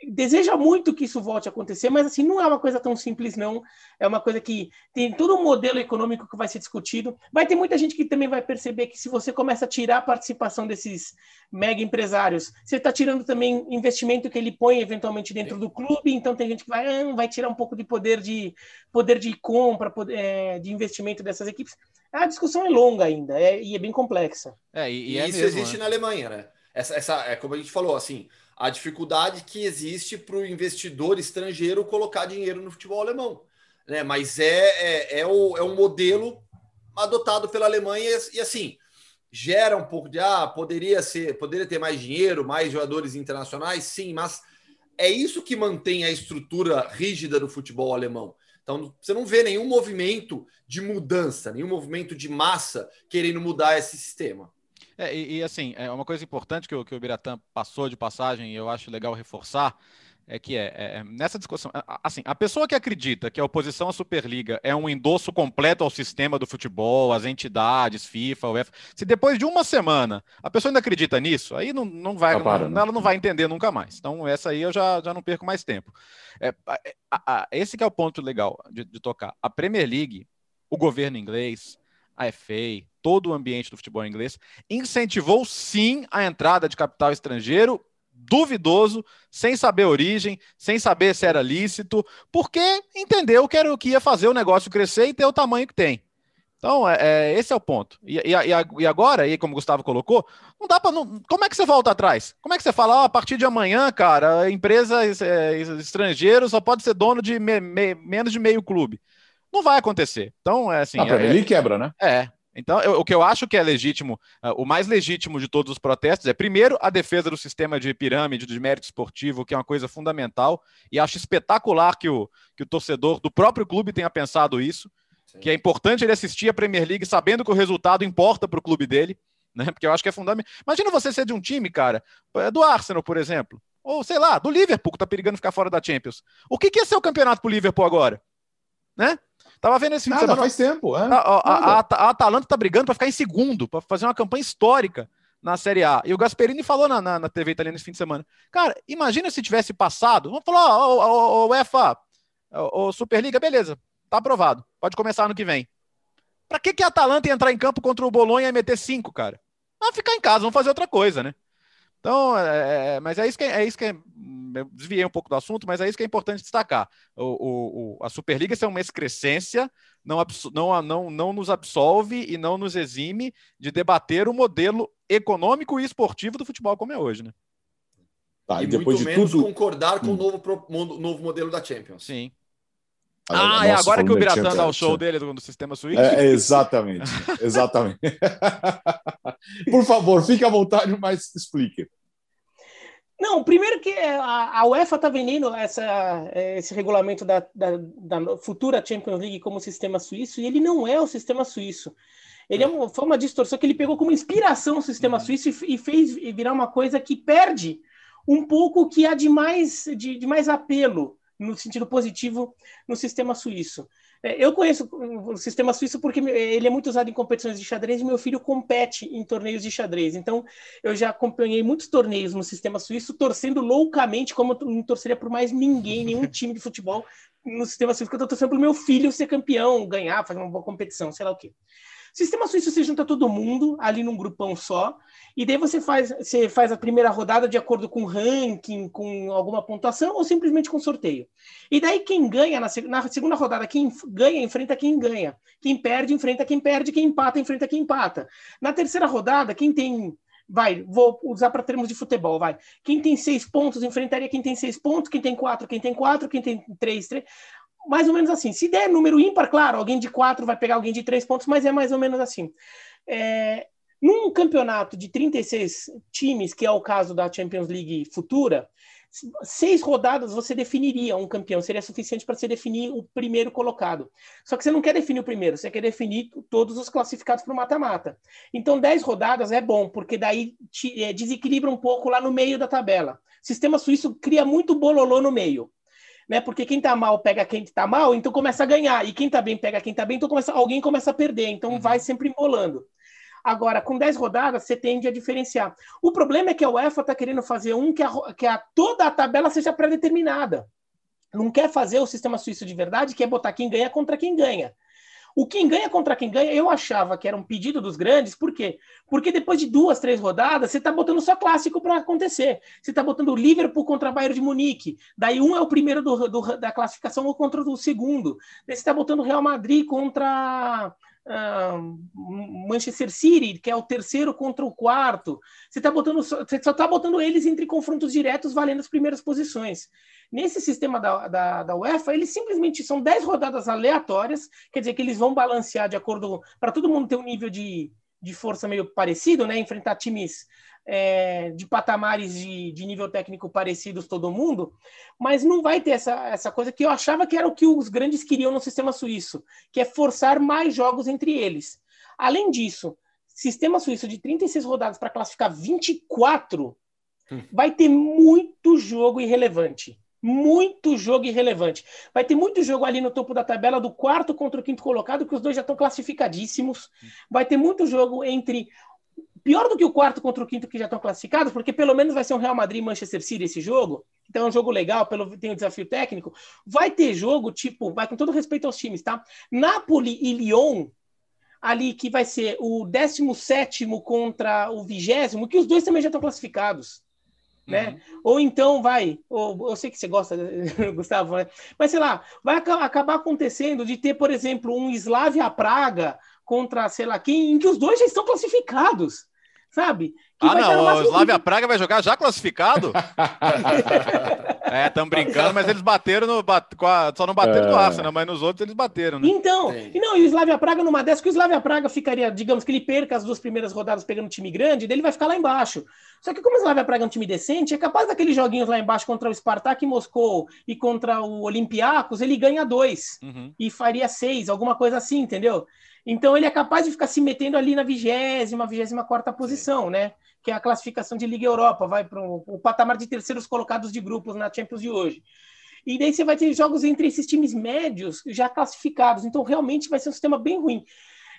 deseja muito que isso volte a acontecer, mas assim, não é uma coisa tão simples, não. É uma coisa que tem todo um modelo econômico que vai ser discutido. Vai ter muita gente que também vai perceber que se você começa a tirar a participação desses mega empresários, você está tirando também investimento que ele põe eventualmente dentro do clube, então tem gente que vai, ah, vai tirar um pouco de poder de poder de compra, poder, é, de investimento dessas equipes. A discussão é longa ainda é, e é bem complexa. É, e, e é isso mesmo, existe né? na Alemanha, né? Essa, essa, é como a gente falou, assim, a dificuldade que existe para o investidor estrangeiro colocar dinheiro no futebol alemão. Né? Mas é, é, é, o, é um modelo adotado pela Alemanha e, assim gera um pouco de ah, poderia ser, poderia ter mais dinheiro, mais jogadores internacionais, sim, mas é isso que mantém a estrutura rígida do futebol alemão. Então, você não vê nenhum movimento de mudança, nenhum movimento de massa querendo mudar esse sistema. É, e, e, assim, é uma coisa importante que o, que o Biratã passou de passagem e eu acho legal reforçar é que é, é, nessa discussão, assim, a pessoa que acredita que a oposição à Superliga é um endosso completo ao sistema do futebol, às entidades, FIFA, UEFA, se depois de uma semana a pessoa ainda acredita nisso, aí não, não vai, tá para, não, ela não vai entender nunca mais. Então, essa aí eu já, já não perco mais tempo. É, a, a, esse que é o ponto legal de, de tocar. A Premier League, o governo inglês, a FA, todo o ambiente do futebol inglês, incentivou sim a entrada de capital estrangeiro duvidoso, sem saber a origem, sem saber se era lícito, porque entendeu que era o que ia fazer o negócio crescer e ter o tamanho que tem. Então, é, é esse é o ponto. E, e, e, agora, aí, como o Gustavo colocou, não dá para. Como é que você volta atrás? Como é que você fala, oh, a partir de amanhã, cara, empresa é, estrangeiro só pode ser dono de me, me, menos de meio clube? Não vai acontecer. Então, é assim. Ah, para é, ele quebra, né? É. Então, eu, o que eu acho que é legítimo, uh, o mais legítimo de todos os protestos é, primeiro, a defesa do sistema de pirâmide, de mérito esportivo, que é uma coisa fundamental, e acho espetacular que o, que o torcedor do próprio clube tenha pensado isso, Sim. que é importante ele assistir a Premier League sabendo que o resultado importa para o clube dele, né? Porque eu acho que é fundamental. Imagina você ser de um time, cara, do Arsenal, por exemplo, ou sei lá, do Liverpool, que tá perigando ficar fora da Champions. O que, que é ser o campeonato pro Liverpool agora? Né? Tava vendo esse fim Nada, faz tempo. É. A, a, a, a Atalanta tá brigando para ficar em segundo, para fazer uma campanha histórica na Série A. E o Gasperini falou na, na, na, TV italiana esse fim de semana. Cara, imagina se tivesse passado. Vamos falar, ó, ó, ó, UEFA, o Superliga, beleza, tá aprovado. Pode começar ano que vem. Pra que, que a Atalanta ia entrar em campo contra o Bolonha e meter cinco, cara? Vamos ficar em casa, vamos fazer outra coisa, né? Então, é, é, mas é isso, que é, é isso que é, eu desviei um pouco do assunto, mas é isso que é importante destacar. O, o, a Superliga é uma excrescência, não, não, não, não nos absolve e não nos exime de debater o modelo econômico e esportivo do futebol como é hoje, né? Tá, e, e depois muito de menos tudo... concordar com hum. o novo, novo modelo da Champions. Sim. Ah, ah é agora que o Biratã dá o show dele do, do sistema suíço? É, é, exatamente, <laughs> exatamente. Por favor, fique à vontade, mas explique. Não, primeiro que a, a UEFA está vendendo essa, esse regulamento da, da, da, futura Champions League como sistema suíço e ele não é o sistema suíço. Ele é uma, foi uma distorção que ele pegou como inspiração o sistema uhum. suíço e, e fez virar uma coisa que perde um pouco o que há de mais, de, de mais apelo no sentido positivo no sistema suíço. É, eu conheço o sistema suíço porque ele é muito usado em competições de xadrez e meu filho compete em torneios de xadrez. Então, eu já acompanhei muitos torneios no sistema suíço, torcendo loucamente, como eu não torceria por mais ninguém, nenhum <laughs> time de futebol no sistema suíço, porque eu estou torcendo para o meu filho ser campeão, ganhar, fazer uma boa competição, sei lá o quê. Sistema suíço você junta todo mundo ali num grupão só, e daí você faz, você faz a primeira rodada de acordo com ranking, com alguma pontuação, ou simplesmente com sorteio. E daí quem ganha na, na segunda rodada, quem ganha enfrenta quem ganha. Quem perde enfrenta quem perde, quem empata enfrenta quem empata. Na terceira rodada, quem tem vai, vou usar para termos de futebol, vai. Quem tem seis pontos enfrentaria quem tem seis pontos, quem tem quatro, quem tem quatro, quem tem três, três. Mais ou menos assim. Se der número ímpar, claro, alguém de quatro vai pegar alguém de três pontos, mas é mais ou menos assim. É, num campeonato de 36 times, que é o caso da Champions League futura, seis rodadas você definiria um campeão, seria suficiente para você definir o primeiro colocado. Só que você não quer definir o primeiro, você quer definir todos os classificados para o mata-mata. Então, dez rodadas é bom, porque daí te, é, desequilibra um pouco lá no meio da tabela. O sistema suíço cria muito bololô no meio. Né? Porque quem está mal pega quem está mal, então começa a ganhar. E quem está bem pega quem está bem, então começa, alguém começa a perder. Então uhum. vai sempre embolando. Agora, com 10 rodadas, você tende a diferenciar. O problema é que a UEFA está querendo fazer um que, a, que a, toda a tabela seja pré-determinada. Não quer fazer o sistema suíço de verdade, que é botar quem ganha contra quem ganha. O quem ganha contra quem ganha, eu achava que era um pedido dos grandes, por quê? Porque depois de duas, três rodadas, você está botando só clássico para acontecer. Você está botando o Liverpool contra o Bayern de Munique. Daí um é o primeiro do, do, da classificação ou contra o segundo. Daí você está botando o Real Madrid contra Manchester City, que é o terceiro contra o quarto. Você tá botando, você só está botando eles entre confrontos diretos valendo as primeiras posições. Nesse sistema da, da, da UEFA, eles simplesmente são 10 rodadas aleatórias, quer dizer que eles vão balancear de acordo para todo mundo ter um nível de, de força meio parecido, né? Enfrentar times é, de patamares de, de, nível técnico parecidos todo mundo, mas não vai ter essa, essa coisa que eu achava que era o que os grandes queriam no sistema suíço, que é forçar mais jogos entre eles. Além disso, sistema suíço de 36 rodadas para classificar 24 hum. vai ter muito jogo irrelevante. Muito jogo irrelevante. Vai ter muito jogo ali no topo da tabela do quarto contra o quinto colocado, que os dois já estão classificadíssimos. Vai ter muito jogo entre pior do que o quarto contra o quinto que já estão classificados, porque pelo menos vai ser um Real Madrid Manchester City esse jogo. Então é um jogo legal, pelo tem um desafio técnico. Vai ter jogo tipo, vai com todo respeito aos times, tá? Napoli e Lyon ali que vai ser o 17 contra o 20, que os dois também já estão classificados. Né? Uhum. Ou então vai, ou, eu sei que você gosta, <laughs> Gustavo, né? mas sei lá, vai acabar acontecendo de ter, por exemplo, um Slavia Praga contra sei lá quem, em que os dois já estão classificados sabe? Que ah, não, o Slavia Praga vai jogar já classificado? <laughs> é, estão brincando, mas eles bateram no. só não bateram é. no Arsenal, mas nos outros eles bateram, né? Então, e não, e o Slavia Praga numa dessas, que o Slavia Praga ficaria, digamos que ele perca as duas primeiras rodadas pegando um time grande, ele vai ficar lá embaixo. Só que como o Slavia Praga é um time decente, é capaz daqueles joguinhos lá embaixo contra o Spartak Moscou e contra o Olympiacos, ele ganha dois uhum. e faria seis, alguma coisa assim, entendeu? Então ele é capaz de ficar se metendo ali na vigésima, vigésima quarta posição, né? Que é a classificação de Liga Europa, vai para o patamar de terceiros colocados de grupos na Champions de hoje. E daí você vai ter jogos entre esses times médios já classificados. Então realmente vai ser um sistema bem ruim.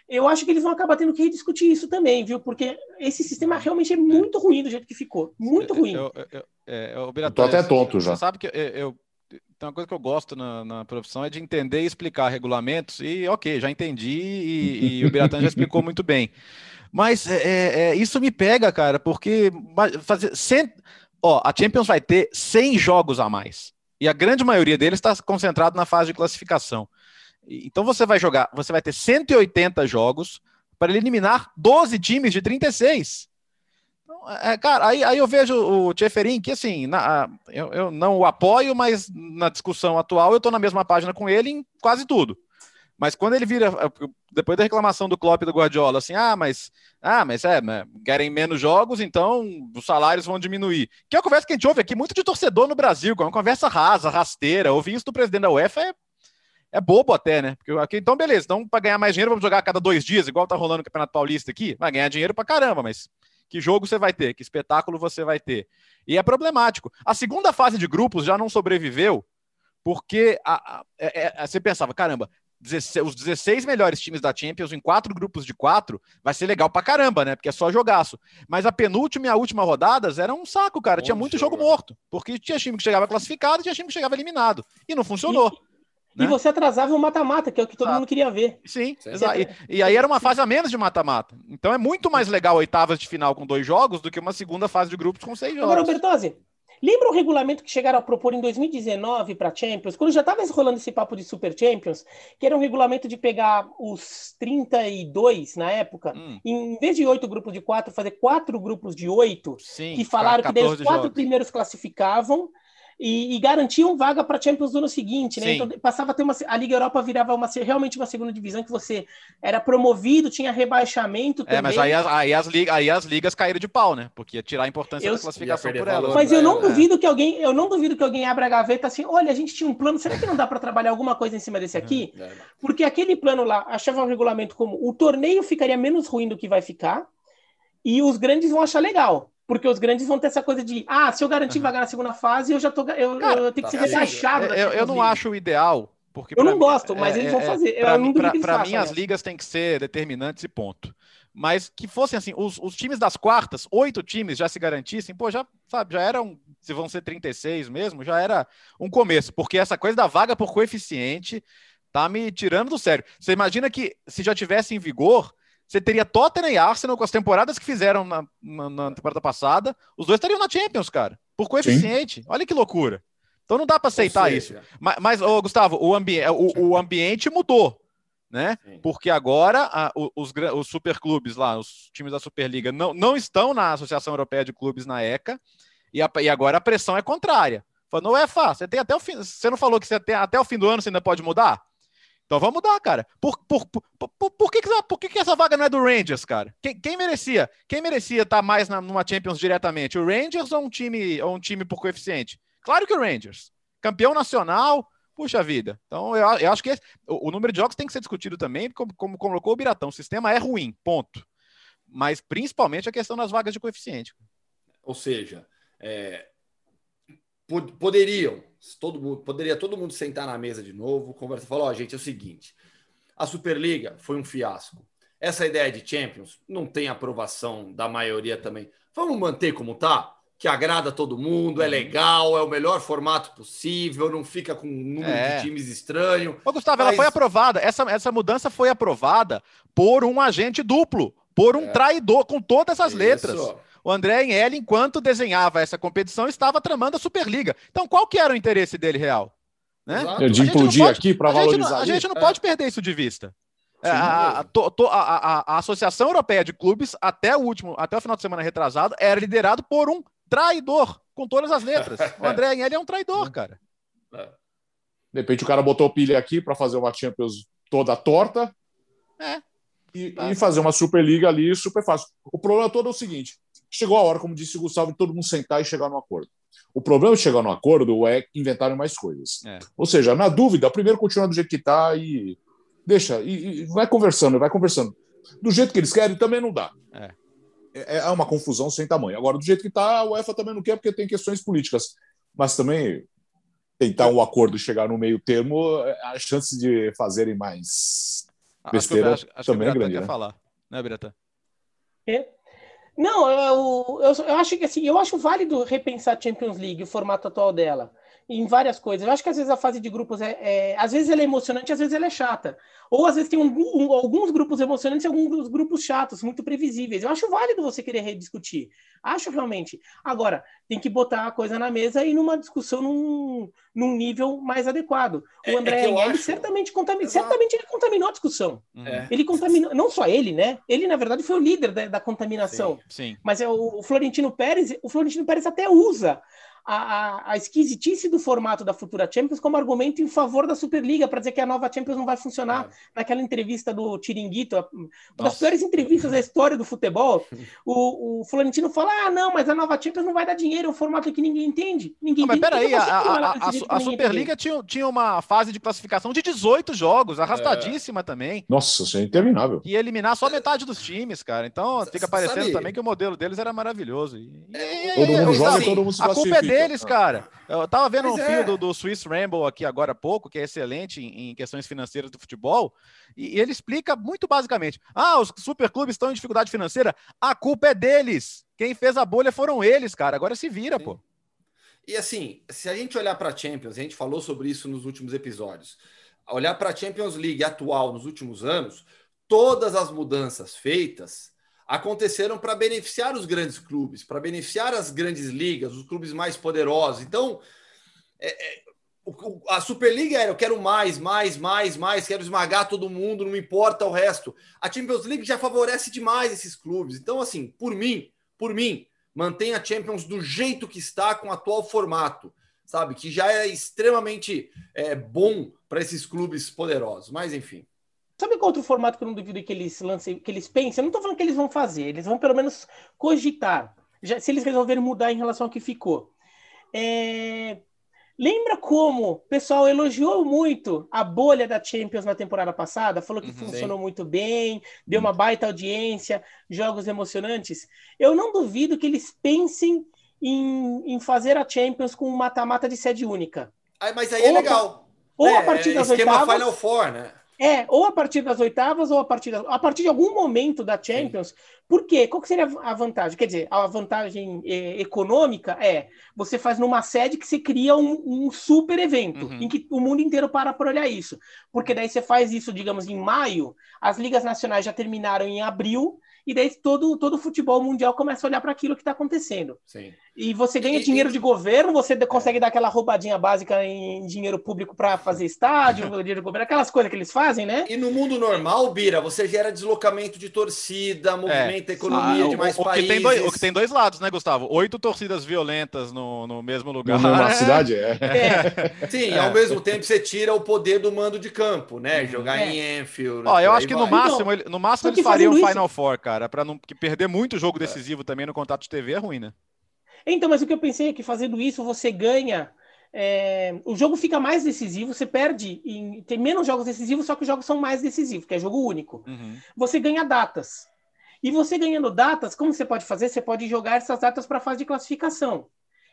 Eu acho que eles vão acabar tendo que rediscutir isso também, viu? Porque esse sistema realmente é muito ruim do jeito que ficou. Muito ruim. Eu, eu, eu, é, eu, eu tô até tonto já. Você sabe que eu, então, uma coisa que eu gosto na, na, profissão é de entender e explicar regulamentos, e ok, já entendi, e, e o Biratan já explicou muito bem. Mas é, é, é isso me pega, cara, porque fazer, ó, a Champions vai ter 100 jogos a mais, e a grande maioria deles está concentrado na fase de classificação. Então você vai jogar, você vai ter 180 jogos para eliminar 12 times de 36. É, cara, aí, aí eu vejo o Tcheferin que, assim, na, eu, eu não o apoio, mas na discussão atual eu estou na mesma página com ele em quase tudo. Mas quando ele vira, depois da reclamação do Klopp e do Guardiola, assim, ah, mas, ah, mas é, né, querem menos jogos, então os salários vão diminuir. Que é uma conversa que a gente ouve aqui muito de torcedor no Brasil, é uma conversa rasa, rasteira. Ouvir isso do presidente da UEFA é, é bobo até, né? Porque aqui, então, beleza, então para ganhar mais dinheiro, vamos jogar a cada dois dias, igual tá rolando o Campeonato Paulista aqui, vai ganhar dinheiro para caramba, mas que jogo você vai ter? Que espetáculo você vai ter? E é problemático. A segunda fase de grupos já não sobreviveu porque a, a, é, é, você pensava, caramba, 16, os 16 melhores times da Champions em quatro grupos de quatro vai ser legal pra caramba, né? Porque é só jogaço. Mas a penúltima e a última rodadas era um saco, cara. Bom tinha muito jogo, jogo morto. Porque tinha time que chegava classificado e tinha time que chegava eliminado. E não funcionou. Né? E você atrasava o mata-mata, que é o que todo Exato. mundo queria ver. Sim, exato. E, e, aí era uma fase a menos de mata-mata. Então é muito mais legal oitavas de final com dois jogos do que uma segunda fase de grupos com seis jogos. Agora, Bertozzi, Lembra o regulamento que chegaram a propor em 2019 para Champions, quando já estava rolando esse papo de Super Champions, que era um regulamento de pegar os 32 na época, hum. em vez de oito grupos de quatro, fazer quatro grupos de oito, que falaram que daí os quatro jogos. primeiros classificavam, e, e garantiam vaga para Champions no ano seguinte, né? Então passava a ter uma a Liga Europa virava uma realmente uma segunda divisão que você era promovido, tinha rebaixamento também. É, mas aí, aí, as, aí as ligas caíram de pau, né? Porque ia tirar a importância eu, da classificação por elas. Mas eu não duvido que alguém, eu não duvido que alguém abra a gaveta assim, olha, a gente tinha um plano, será que não dá para trabalhar alguma coisa em cima desse aqui? É, Porque aquele plano lá achava um regulamento como o torneio ficaria menos ruim do que vai ficar e os grandes vão achar legal. Porque os grandes vão ter essa coisa de, ah, se eu garantir vagar na segunda fase, eu já tô, eu, Cara, eu tenho que ser tá rebaixado. Eu, eu não acho o ideal, porque eu não mim, gosto, mas é, eles vão é, fazer. Para mim, as ligas têm que ser determinantes e ponto. Mas que fossem assim, os, os, times das quartas, oito times já se garantissem, pô, já, sabe, já eram, se vão ser 36 mesmo, já era um começo, porque essa coisa da vaga por coeficiente tá me tirando do sério. Você imagina que se já tivesse em vigor, você teria Tottenham e Arsenal com as temporadas que fizeram na, na, na temporada passada. Os dois estariam na Champions, cara. Por coeficiente. Sim. Olha que loucura. Então não dá para aceitar isso. Mas, mas ô, Gustavo, o, ambi o, o, ambiente mudou. Né? Sim. Porque agora a, os, os superclubes lá, os times da Superliga, não, não estão na Associação Europeia de Clubes na ECA, e, a, e agora a pressão é contrária. Falando, UEFA, você tem até o fim. Você não falou que você tem, até o fim do ano você ainda pode mudar? Então vamos mudar, cara. Por, por, por, por, por, que, que, por que, que essa vaga não é do Rangers, cara? Quem, quem merecia? Quem merecia estar mais na, numa Champions diretamente? O Rangers ou um time ou um time por coeficiente? Claro que o Rangers. Campeão nacional, puxa vida. Então eu, eu acho que esse, o, o, número de jogos tem que ser discutido também, como, como colocou o Biratão. O sistema é ruim, ponto. Mas principalmente a questão das vagas de coeficiente. Ou seja, é, poderiam, todo mundo, poderia todo mundo sentar na mesa de novo, conversar, falar, ó, oh, gente, é o seguinte, a Superliga foi um fiasco. Essa ideia de Champions não tem aprovação da maioria também. Vamos manter como tá? Que agrada todo mundo, é uhum. legal, é o melhor formato possível, não fica com um número é. de times estranho. Ô, Gustavo, mas... ela foi aprovada. Essa, essa mudança foi aprovada por um agente duplo, por um é. traidor, com todas as Isso. letras o André Enel, enquanto desenhava essa competição, estava tramando a Superliga. Então, qual que era o interesse dele real? Né? De implodir pode, aqui para valorizar. A gente não, a gente não pode perder isso de vista. Sim, a, a, a, a, Associação Europeia de Clubes, até o último, até o final de semana retrasado, era liderado por um traidor, com todas as letras. <laughs> O André Agnelli é um traidor, cara. É. De repente o cara botou pilha aqui para fazer uma Champions toda torta. É. E, tá. e, fazer uma Superliga ali super fácil. O problema todo é o seguinte: Chegou a hora, como disse o Gustavo, de todo mundo sentar e chegar no acordo. O problema de chegar no acordo é inventarem mais coisas. É. Ou seja, na dúvida, primeiro continua do jeito que está e deixa, e, e, vai conversando, vai conversando. Do jeito que eles querem também não dá. É. é. É, uma confusão sem tamanho. Agora, do jeito que está, a UEFA também não quer porque tem questões políticas. Mas também tentar um acordo e chegar no meio termo, a chance de fazerem mais besteira acho, acho, acho também é grande. Quer né? falar, né, Birata? É, não, eu, eu, eu, acho que assim, eu acho válido repensar a Champions League, o formato atual dela em várias coisas. Eu acho que às vezes a fase de grupos é, é às vezes ela é emocionante, às vezes ela é chata. Ou às vezes tem um, um, alguns grupos emocionantes e alguns grupos chatos, muito previsíveis. Eu acho válido você querer rediscutir. Acho realmente. Agora, tem que botar a coisa na mesa e numa discussão num, num nível mais adequado. O é, é André é acho... certamente, contamin... certamente ele contaminou a discussão. Uhum. É. Ele contaminou, não só ele, né? Ele, na verdade, foi o líder da, da contaminação. Sim, sim. Mas é o, o Florentino Pérez, o Florentino Pérez até usa a, a, esquisitice do formato da futura Champions como argumento em favor da Superliga, para dizer que a nova Champions não vai funcionar. É. Naquela entrevista do Tiringuito, uma das piores entrevistas da história do futebol, o, o Florentino fala: ah, não, mas a nova Champions não vai dar dinheiro, é um formato que ninguém entende. Ninguém não, mas peraí, a, a, a, a Superliga tinha, tinha uma fase de classificação de 18 jogos, arrastadíssima é. também. Nossa, isso é interminável. E eliminar só metade dos times, cara. Então fica parecendo também que o modelo deles era maravilhoso. E, e, todo mundo joga, todo mundo se A deles, cara. Eu tava vendo Mas um é. do, do Swiss Ramble aqui agora há pouco, que é excelente em, em questões financeiras do futebol, e, e, ele explica muito basicamente: ah, os superclubes estão em dificuldade financeira, a culpa é deles. Quem fez a bolha foram eles, cara. Agora se vira, Sim. pô. E assim, se a gente olhar para a Champions, a gente falou sobre isso nos últimos episódios. olhar para a Champions League atual nos últimos anos, todas as mudanças feitas aconteceram para beneficiar os grandes clubes, para beneficiar as grandes ligas, os clubes mais poderosos. Então, é, é, a Superliga era eu quero mais, mais, mais, mais, quero esmagar todo mundo, não me importa o resto. A Champions League já favorece demais esses clubes. Então, assim, por mim, por mim, mantenha a Champions do jeito que está com o atual formato, sabe? Que já é extremamente é, bom para esses clubes poderosos. Mas, enfim. Sabe qual outro formato que eu não duvido que eles lancem, que eles pensem? Eu não estou falando que eles vão fazer, eles vão pelo menos cogitar. Já, se eles resolverem mudar em relação ao que ficou. É... Lembra como o pessoal elogiou muito a bolha da Champions na temporada passada? Falou que uhum, funcionou sim. muito bem, deu uma baita audiência, jogos emocionantes. Eu não duvido que eles pensem em, em fazer a Champions com um mata-mata de sede única. mas aí é legal. Ou é, a partir das esquema oitavas. Final Four, né? É, ou a partir das oitavas, ou a partir, da, a partir de algum momento da Champions. Sim. Por quê? Qual que seria a vantagem? Quer dizer, a vantagem é, econômica é você faz numa sede que você cria um, um super evento, uhum. em que o mundo inteiro para para olhar isso. Porque daí você faz isso, digamos, em maio, as ligas nacionais já terminaram em abril, e daí todo, todo o futebol mundial começa a olhar para aquilo que está acontecendo. Sim. E você ganha e, dinheiro e... de governo, você consegue é. dar aquela roubadinha básica em dinheiro público para fazer estádio, <laughs> dinheiro de governo, aquelas coisas que eles fazem, né? E no mundo normal, Bira, você gera deslocamento de torcida, movimenta é. a economia ah, de mais o, países. Que tem dois, o que tem dois lados, né, Gustavo? Oito torcidas violentas no, no mesmo lugar. Na mesma <laughs> cidade, é. é. <laughs> Sim, ao mesmo tempo você tira o poder do mando de campo, né? Uhum. Jogar em é. Enfield. Ó, eu acho que no máximo, então, no máximo eles fariam um Final Four, cara, para não perder perder muito jogo decisivo também no contato de TV é ruim, né? Então, mas o que eu pensei é que fazendo isso você ganha. É, o jogo fica mais decisivo, você perde, em, tem menos jogos decisivos, só que os jogos são mais decisivos, que é jogo único. Uhum. Você ganha datas. E você ganhando datas, como você pode fazer? Você pode jogar essas datas para a fase de classificação.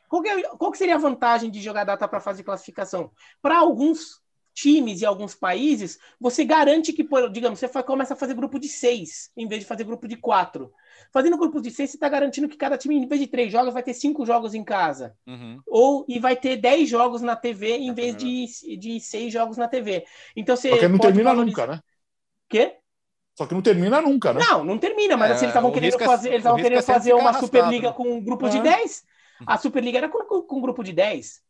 Qual que, é, qual que seria a vantagem de jogar data para a fase de classificação? Para alguns times e alguns países, você garante que, digamos, você começa a fazer grupo de seis, em vez de fazer grupo de quatro. Fazendo grupos de seis, você está garantindo que cada time, em vez de três jogos, vai ter cinco jogos em casa. Uhum. Ou e vai ter dez jogos na TV em vez de, de seis jogos na TV. Então você. Porque não termina valorizar... nunca, né? Quê? Só que não termina nunca, né? Não, não termina, mas é, assim, eles estavam querendo é fazer, eles estavam querendo é fazer uma Superliga né? com um grupo de 10. A Superliga era com, com, com um grupo de 10.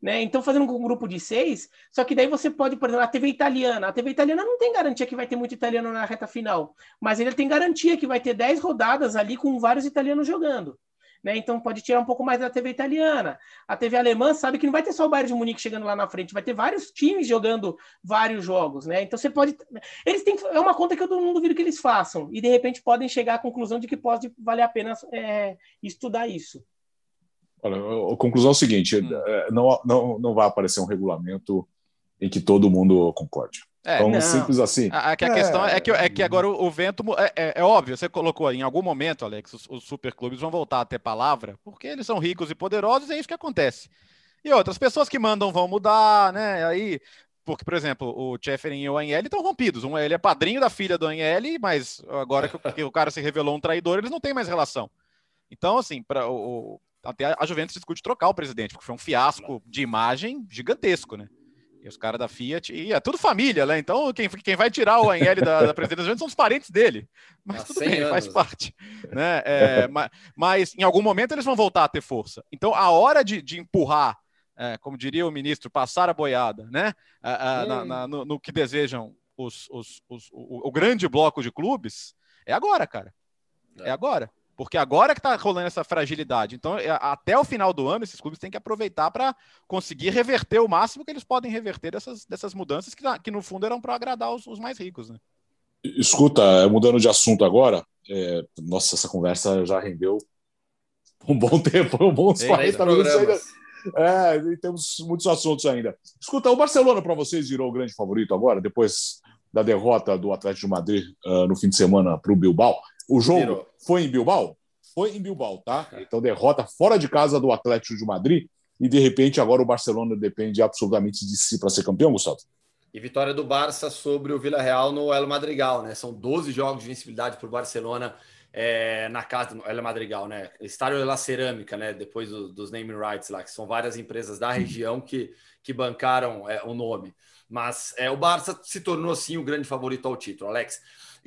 Né? Então, fazendo um grupo de seis, só que daí você pode, por exemplo, a TV italiana. A TV italiana não tem garantia que vai ter muito italiano na reta final, mas ele tem garantia que vai ter dez rodadas ali com vários italianos jogando. Né? Então pode tirar um pouco mais da TV italiana. A TV alemã sabe que não vai ter só o Bayern de Munique chegando lá na frente, vai ter vários times jogando vários jogos, né? Então você pode, eles têm é uma conta que eu não duvido que eles façam e de repente podem chegar à conclusão de que pode valer a pena é, estudar isso. Olha, a conclusão é o seguinte: hum. É, não, não, não vai aparecer um regulamento em que todo mundo concorde. É, então, não. simples assim. A, a, a questão é que, é que agora o, o vento. É, é, é, óbvio, você colocou em algum momento, Alex, os, os superclubes vão voltar a ter palavra, porque eles são ricos e poderosos e é isso que acontece. E outras pessoas que mandam vão mudar, né? Aí, porque, por exemplo, o Chefferin e o Anhel estão rompidos. Um, ele é padrinho da filha do Anhel, mas agora que o, que o, cara se revelou um traidor, eles não têm mais relação. Então, assim, para o, até a Juventus discute trocar o presidente, porque foi um fiasco de imagem gigantesco, né? E os caras da Fiat, e é tudo família, né? Então, quem, quem vai tirar o Agnelli da, da presidência da Juventus são os parentes dele. Mas Há tudo bem, anos. faz parte. Né? É, <laughs> mas, mas, em algum momento eles vão voltar a ter força. Então, a hora de, de empurrar, é, como diria o ministro, passar a boiada, né? na, na, no, no, que desejam os, os, os, o, o grande bloco de clubes, é agora, cara. É, é agora. Porque agora que está rolando essa fragilidade. Então, é, até o final do ano, esses clubes têm que aproveitar para conseguir reverter o máximo que eles podem reverter dessas, dessas mudanças, que, que no fundo eram para agradar os, os, mais ricos. Né? Escuta, mudando de assunto agora, é, nossa, essa conversa já rendeu um bom <laughs> tempo, um bons 40 minutos ainda. É, temos muitos assuntos ainda. Escuta, o Barcelona para vocês virou o grande favorito agora, depois da derrota do Atlético de Madrid uh, no fim de semana para o Bilbao. O jogo Virou. foi em Bilbao? Foi em Bilbao, tá? Então, derrota fora de casa do Atlético de Madrid. E, de repente, agora o Barcelona depende absolutamente de si para ser campeão, Gustavo? E vitória do Barça sobre o Villarreal no El Madrigal, né? São 12 jogos de vencibilidade para o Barcelona é, na casa do El Madrigal, né? Estádio La Cerâmica, né? Depois do, dos naming rights lá, que são várias empresas da região que, que bancaram é, o nome. Mas é, o Barça se tornou, sim, o grande favorito ao título, Alex.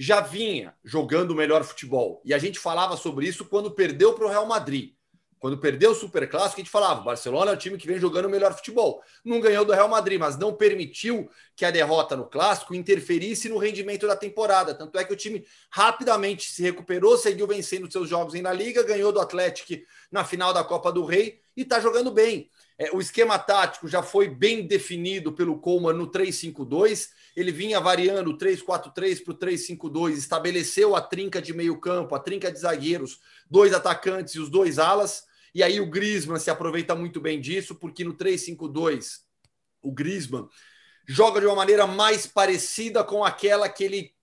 Já vinha jogando o melhor futebol. E a gente falava sobre isso quando perdeu para o Real Madrid. Quando perdeu o Super Clássico, a gente falava: o Barcelona é o time que vem jogando o melhor futebol. Não ganhou do Real Madrid, mas não permitiu que a derrota no Clássico interferisse no rendimento da temporada. Tanto é que o time rapidamente se recuperou, seguiu vencendo seus jogos La Liga, ganhou do Atlético na final da Copa do Rei e está jogando bem. É, o esquema tático já foi bem definido pelo Coleman no 3-5-2. Ele vinha variando o 3-4-3 para o 3-5-2, estabeleceu a trinca de meio campo, a trinca de zagueiros, dois atacantes e os dois alas e aí o Griezmann se aproveita muito bem disso, porque no 3-5-2 o Griezmann joga de uma maneira mais parecida com aquela que ele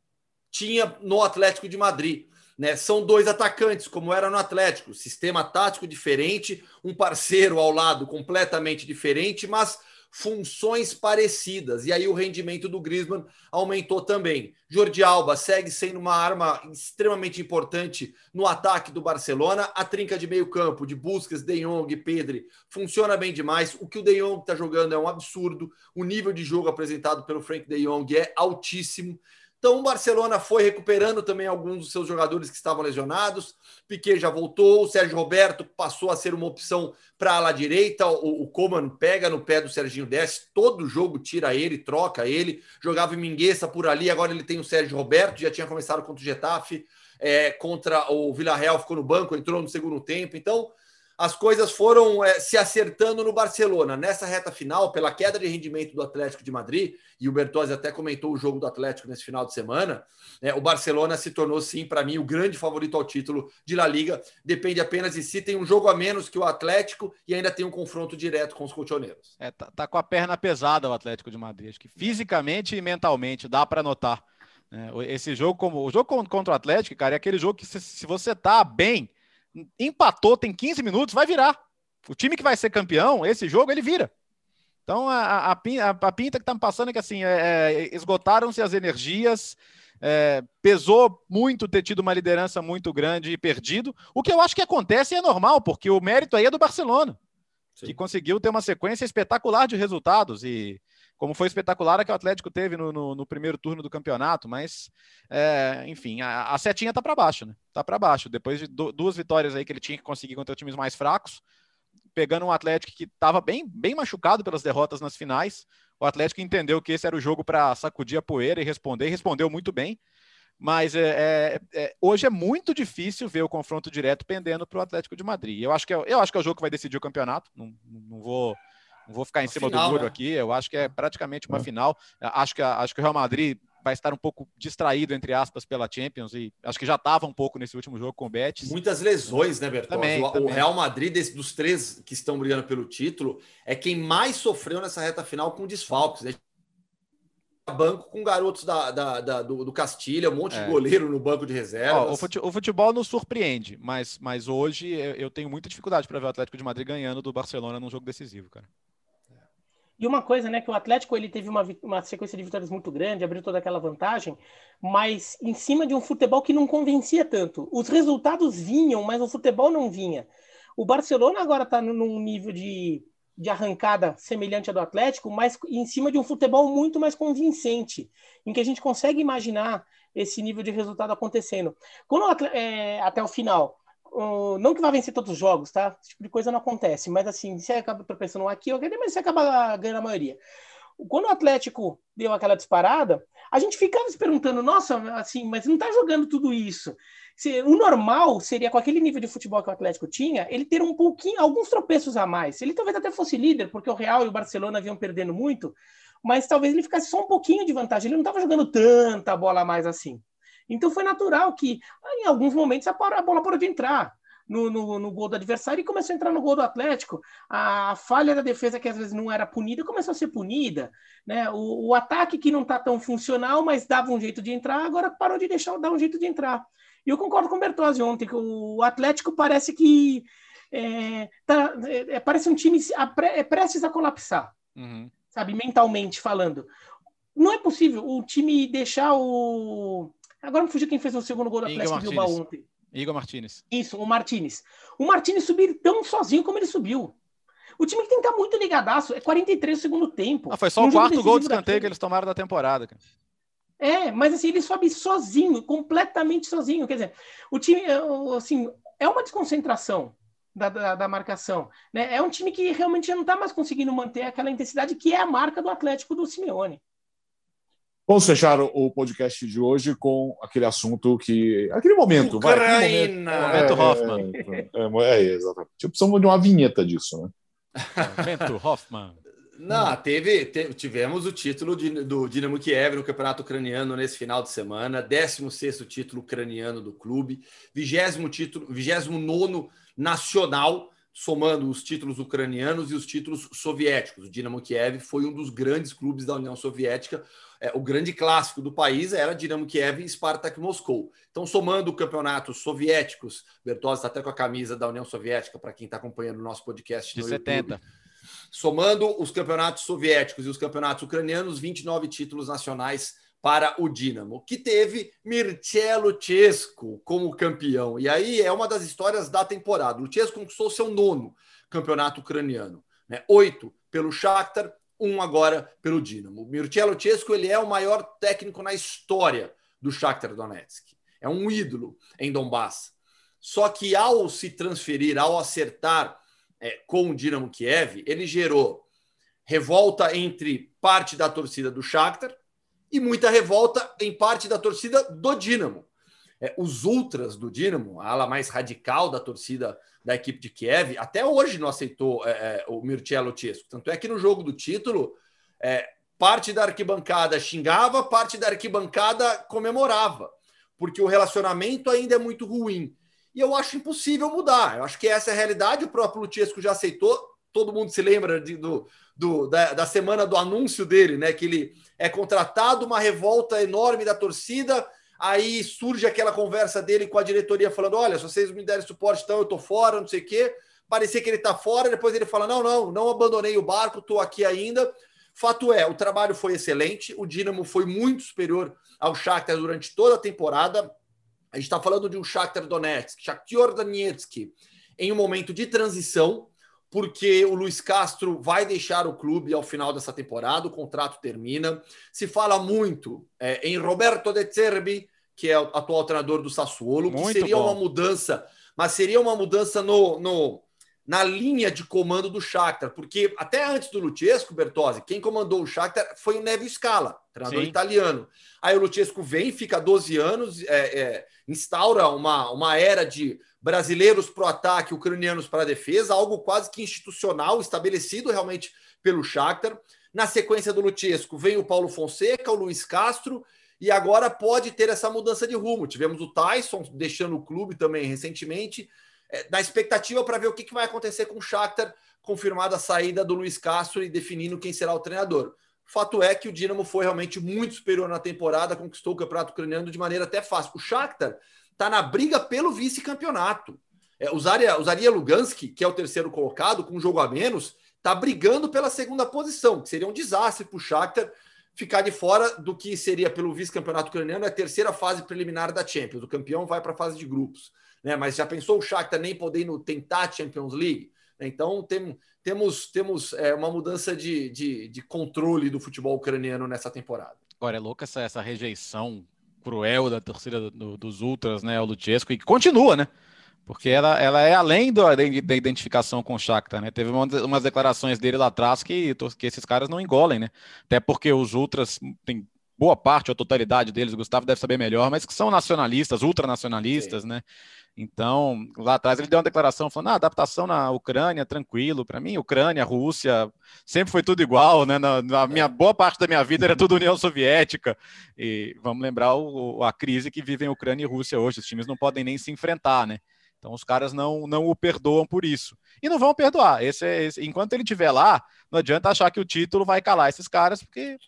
tinha no Atlético de Madrid. Né? São dois atacantes, como era no Atlético, sistema tático diferente, um parceiro ao lado completamente diferente, mas funções parecidas. E aí o rendimento do Griezmann aumentou também. Jordi Alba segue sendo uma arma extremamente importante no ataque do Barcelona. A trinca de meio campo de Busquets, De Jong e Pedri funciona bem demais. O que o De Jong está jogando é um absurdo. O nível de jogo apresentado pelo Frank De Jong é altíssimo. Então o Barcelona foi recuperando também alguns dos seus jogadores que estavam lesionados. Piquet já voltou, o Sérgio Roberto passou a ser uma opção para a ala direita. O, o Coman pega no pé do Serginho Desce, todo jogo tira ele, troca ele. Jogava em Mingueça por ali, agora ele tem o Sérgio Roberto, já tinha começado contra o Getafe, é, contra o Villarreal, ficou no banco, entrou no segundo tempo. Então as coisas foram é, se acertando no Barcelona. Nessa reta final, pela queda de rendimento do Atlético de Madrid, e o Bertozzi até comentou o jogo do Atlético nesse final de semana, né, o Barcelona se tornou, sim, para mim, o grande favorito ao título de La Liga. Depende apenas de si. Tem um jogo a menos que o Atlético e ainda tem um confronto direto com os colchoneiros. É, tá, tá com a perna pesada o Atlético de Madrid. Acho que fisicamente e mentalmente dá para notar. Né? Esse jogo, como o jogo contra o Atlético, cara, é aquele jogo que se, se você tá bem empatou, tem 15 minutos, vai virar. O time que vai ser campeão, esse jogo, ele vira. Então, a, a, a, pinta que está me passando é que assim, é, é, esgotaram-se as energias, é, pesou muito ter tido uma liderança muito grande e perdido, o que eu acho que acontece e é normal, porque o mérito aí é do Barcelona, Sim. que conseguiu ter uma sequência espetacular de resultados e como foi espetacular a que o Atlético teve no, no, no primeiro turno do campeonato, mas, é, enfim, a, a, setinha tá para baixo, né? Tá para baixo. Depois de do, duas vitórias aí que ele tinha que conseguir contra times mais fracos, pegando um Atlético que estava bem, bem machucado pelas derrotas nas finais, o Atlético entendeu que esse era o jogo para sacudir a poeira e responder, e respondeu muito bem. Mas é, é, é, hoje é muito difícil ver o confronto direto pendendo para o Atlético de Madrid. Eu acho, que é, eu acho que é o jogo que vai decidir o campeonato. Não, não vou não vou ficar em uma cima final, do muro né? aqui. Eu acho que é praticamente uma é. final. Acho que, acho que o Real Madrid vai estar um pouco distraído, entre aspas, pela Champions, e acho que já estava um pouco nesse último jogo com o Betis. Muitas lesões, né, Bertozzi? Também, o, também. Real Madrid, desse, dos três que estão brigando pelo título, é quem mais sofreu nessa reta final com desfalques. Né? Banco com garotos da, da, da do, do, Castilha, um monte é. de goleiro no banco de reservas. Ó, o, futebol nos surpreende, mas, mas hoje eu tenho muita dificuldade para ver o Atlético de Madrid ganhando do Barcelona num jogo decisivo, cara. E uma coisa, né, que o Atlético ele teve uma, uma sequência de vitórias muito grande, abriu toda aquela vantagem, mas em cima de um futebol que não convencia tanto. Os resultados vinham, mas o futebol não vinha. O Barcelona agora está num nível de, de arrancada semelhante ao do Atlético, mas em cima de um futebol muito mais convincente, em que a gente consegue imaginar esse nível de resultado acontecendo. Quando é, até o final, não que vá vencer todos os jogos, tá? Esse tipo de coisa não acontece, mas assim, você acaba tropeçando aqui ou aqui, mas você acaba ganhando a maioria. Quando o Atlético deu aquela disparada, a gente ficava se perguntando, nossa, assim, mas não tá jogando tudo isso. O normal seria, com aquele nível de futebol que o Atlético tinha, ele ter um pouquinho, alguns tropeços a mais. Ele talvez até fosse líder, porque o Real e o Barcelona vinham perdendo muito, mas talvez ele ficasse só um pouquinho de vantagem. Ele não estava jogando tanta bola a mais assim. Então foi natural que, em alguns momentos, a bola parou de entrar. No, no, no, gol do adversário e começou a entrar no gol do Atlético. A falha da defesa, que às vezes não era punida, começou a ser punida. Né? O, o ataque que não está tão funcional, mas dava um jeito de entrar, agora parou de deixar dar um jeito de entrar. E eu concordo com o Bertozzi ontem, que o Atlético parece que é, tá, é, é parece um time é prestes a colapsar, uhum. sabe, mentalmente falando. Não é possível o time deixar o Agora me fugiu quem fez o segundo gol da Atlético Bilbao ontem. Igor Martinez. Isso, o Martinez. O Martinez subir tão sozinho como ele subiu. O time que tem que estar muito ligadaço é 43 segundo tempo. Ah, foi só um o quarto gol de escanteio que eles tomaram da temporada. Cara. É, mas assim, ele sobe sozinho, completamente sozinho. Quer dizer, o time, é, assim, é uma desconcentração da, da, da marcação. Né? É um time que realmente já não está mais conseguindo manter aquela intensidade que é a marca do Atlético do Simeone. Vamos fechar o podcast de hoje com aquele assunto que. aquele momento. Ucraína! Vai, momento, momento Hoffman. É, é, é, exatamente. Tipo, precisamos de uma vinheta disso, né? <laughs> momento Hoffman. Não, teve, teve, tivemos o título de, do Dinamo Kiev no Campeonato Ucraniano nesse final de semana, 16 título ucraniano do clube, 20 título, 29 nacional, somando os títulos ucranianos e os títulos soviéticos. O Dinamo Kiev foi um dos grandes clubes da União Soviética. É, o grande clássico do país era Dinamo Kiev e Spartak Moscou. Então, somando campeonatos soviéticos, Bertozzi está até com a camisa da União Soviética, para quem está acompanhando o nosso podcast. De 70. YouTube. Somando os campeonatos soviéticos e os campeonatos ucranianos, 29 títulos nacionais para o Dinamo, que teve Mircea Chesco como campeão. E aí é uma das histórias da temporada. O Chesco conquistou seu nono campeonato ucraniano, né? Oito pelo Shakhtar, um agora pelo Dinamo. Mircea Chesco ele é o maior técnico na história do Shakhtar Donetsk. É um ídolo em Donbass. Só que ao se transferir, ao acertar é, com o Dinamo Kiev, ele gerou revolta entre parte da torcida do Shakhtar, e muita revolta em parte da torcida do Dinamo. É, os ultras do Dinamo, a ala mais radical da torcida da equipe de Kiev, até hoje não aceitou é, é o Mircea Chesco. Tanto é que no jogo do título, é, parte da arquibancada xingava, parte da arquibancada comemorava, porque o relacionamento ainda é muito ruim. E eu acho impossível mudar. Eu acho que essa é a realidade. O próprio Luchesco já aceitou. Todo mundo se lembra de, do, do, da, da semana do anúncio dele, né? Que ele é contratado, uma revolta enorme da torcida. Aí surge aquela conversa dele com a diretoria falando: olha, se vocês me derem suporte, então eu tô fora, não sei o quê. Parecia que ele tá fora, depois ele fala: não, não, não abandonei o barco, tô aqui ainda. Fato é, o trabalho foi excelente, o Dinamo foi muito superior ao Shakhtar durante toda a temporada. A gente está falando de um Shakhtar Donetsk, Shakhtar Donetsk, em um momento de transição, porque o Luiz Castro vai deixar o clube ao final dessa temporada, o contrato termina. Se fala muito é, em Roberto De Zerbi, que é o atual treinador do Sassuolo, muito que seria bom. uma mudança, mas seria uma mudança no, no, na linha de comando do Shakhtar, porque até antes do Luchesco, Bertozzi, quem comandou o Shakhtar foi o Nevio Scala, treinador Sim. italiano. Aí o Luchesco vem, fica 12 anos, é, é, instaura uma, uma era de brasileiros para o ataque, ucranianos para a defesa, algo quase que institucional, estabelecido realmente pelo Shakhtar. Na sequência do Luchesco vem o Paulo Fonseca, o Luiz Castro, e agora pode ter essa mudança de rumo. Tivemos o Tyson deixando o clube também recentemente, é, na expectativa para ver o que, que vai acontecer com o Shakhtar, confirmada a saída do Luiz Castro e definindo quem será o treinador. Fato é que o Dinamo foi realmente muito superior na temporada, conquistou o campeonato ucraniano de maneira até fácil. O Shakhtar está na briga pelo vice-campeonato. É, o Zaria Luganski, que é o terceiro colocado, com um jogo a menos, está brigando pela segunda posição, que seria um desastre para o Shakhtar ficar de fora do que seria pelo vice-campeonato ucraniano, é a terceira fase preliminar da Champions. O campeão vai para a fase de grupos. Né? Mas já pensou o Shakhtar nem podendo tentar a Champions League? Então tem, temos, temos é, uma mudança de, de, de, controle do futebol ucraniano nessa temporada. Agora é louca essa, essa rejeição cruel da torcida do, dos Ultras, né, o Luchesco, e que continua, né? Porque ela, ela é além do, da identificação com o Shakhtar, né? Teve uma, umas declarações dele lá atrás que, que esses caras não engolem, né? Até porque os Ultras tem boa parte, a totalidade deles, o Gustavo deve saber melhor, mas que são nacionalistas, ultranacionalistas, Sim. né? Então, lá atrás ele deu uma declaração falando: ah, adaptação na Ucrânia, tranquilo. Para mim, Ucrânia, Rússia, sempre foi tudo igual, né? Na, na, minha boa parte da minha vida era tudo União Soviética. E vamos lembrar o, a crise que vivem Ucrânia e Rússia hoje. Os times não podem nem se enfrentar, né? Então os caras não, não o perdoam por isso. E não vão perdoar. Esse, é, esse enquanto ele estiver lá, não adianta achar que o título vai calar esses caras, porque,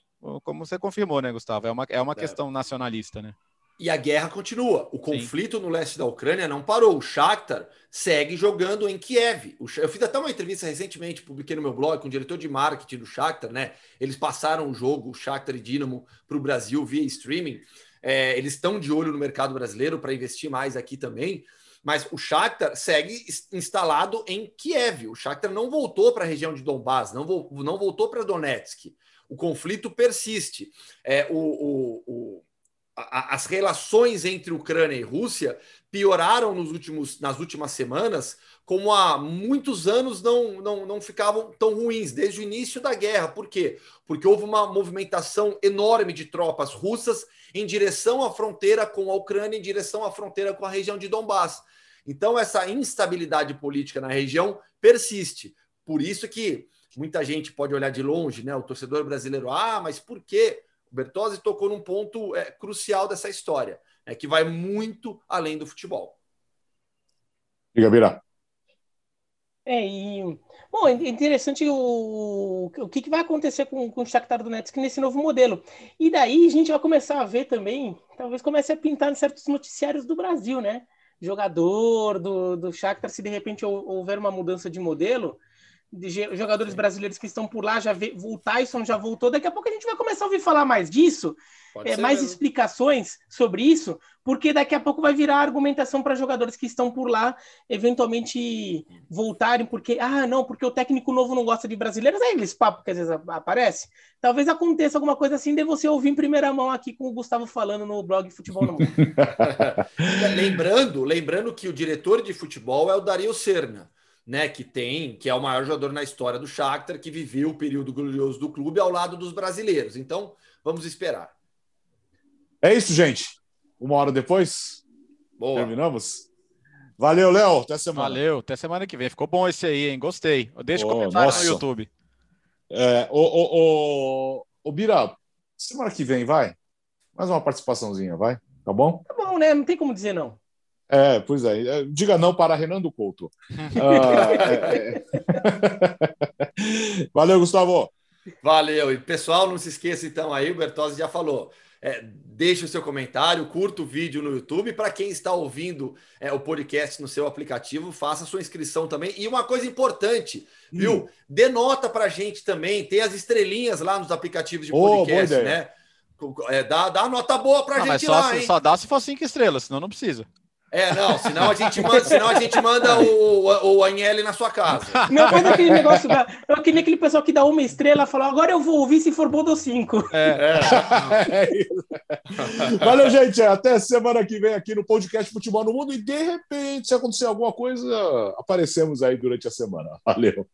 como você confirmou, né, Gustavo? É uma, é uma é. questão nacionalista, né? E a guerra continua. O conflito Sim. no leste da Ucrânia não parou. O Shakhtar segue jogando em Kiev. Eu fiz até uma entrevista recentemente, publiquei no meu blog, com o diretor de marketing do Shakhtar, né? Eles passaram o jogo, o Shakhtar e Dinamo, para o Brasil via streaming. É, eles estão de olho no mercado brasileiro para investir mais aqui também. Mas o Shakhtar segue instalado em Kiev. O Shakhtar não voltou para a região de Donbass, não, vo não voltou para Donetsk. O conflito persiste. É, o, o, o as relações entre Ucrânia e Rússia pioraram nos últimos, nas últimas semanas, como há muitos anos não, não, não ficavam tão ruins, desde o início da guerra. Por quê? Porque houve uma movimentação enorme de tropas russas em direção à fronteira com a Ucrânia, em direção à fronteira com a região de Donbass. Então, essa instabilidade política na região persiste. Por isso que muita gente pode olhar de longe, né? O torcedor brasileiro, ah, mas por quê? O Bertozzi tocou num ponto é, crucial dessa história, é que vai muito além do futebol. Diga, Bira. É, e bom, é interessante o, o que, que vai acontecer com, com o Shakhtar Donetsk nesse novo modelo. E daí a gente vai começar a ver também, talvez comece a pintar em certos noticiários do Brasil, né? Jogador do, do Shakhtar, se de repente houver uma mudança de modelo, de jogadores brasileiros que estão por lá, já vê, o Tyson já voltou, daqui a pouco a gente vai começar a ouvir falar mais disso, é, mais mesmo. explicações sobre isso, porque daqui a pouco vai virar argumentação para jogadores que estão por lá eventualmente voltarem, porque, ah, não, porque o técnico novo não gosta de brasileiros, é aqueles papos que às vezes aparece. Talvez aconteça alguma coisa assim, de você ouvir em primeira mão aqui com o Gustavo falando no blog Futebol no Mundo. <laughs> lembrando, lembrando que o diretor de futebol é o Dario Serna né, que tem, que é o maior jogador na história do Shakhtar, que viveu o período glorioso do clube ao lado dos brasileiros. Então, vamos esperar. É isso, gente. Uma hora depois, Boa. terminamos. Valeu, Léo. Até semana. Valeu, até semana que vem. Ficou bom esse aí, hein? Gostei. Deixa oh, comentário nossa. no YouTube. É, o, o, o, o Bira, semana que vem, vai? Mais uma participaçãozinha, vai? Tá bom? Tá bom, né? Não tem como dizer não. É, pois é. é. Diga não para Renando Couto. <laughs> ah, é... <laughs> Valeu, Gustavo. Valeu. E pessoal, não se esqueça então aí, o Bertozzi já falou. É, deixe o seu comentário, curta o vídeo no YouTube. Para quem está ouvindo é, o podcast no seu aplicativo, faça sua inscrição também. E uma coisa importante, hum. viu? Dê nota para a gente também. Tem as estrelinhas lá nos aplicativos de podcast, oh, né? É, dá, dá nota boa para a gente só, lá, hein? Só dá se for cinco estrelas, senão não precisa. É, não, senão a gente manda, senão a gente manda o, o, o Anhele na sua casa. Não faz aquele negócio da. Eu que nem aquele pessoal que dá uma estrela e fala, agora eu vou ouvir se for bom do cinco. É. é. <laughs> é Valeu, gente. Até semana que vem aqui no podcast Futebol no Mundo. E de repente, se acontecer alguma coisa, aparecemos aí durante a semana. Valeu.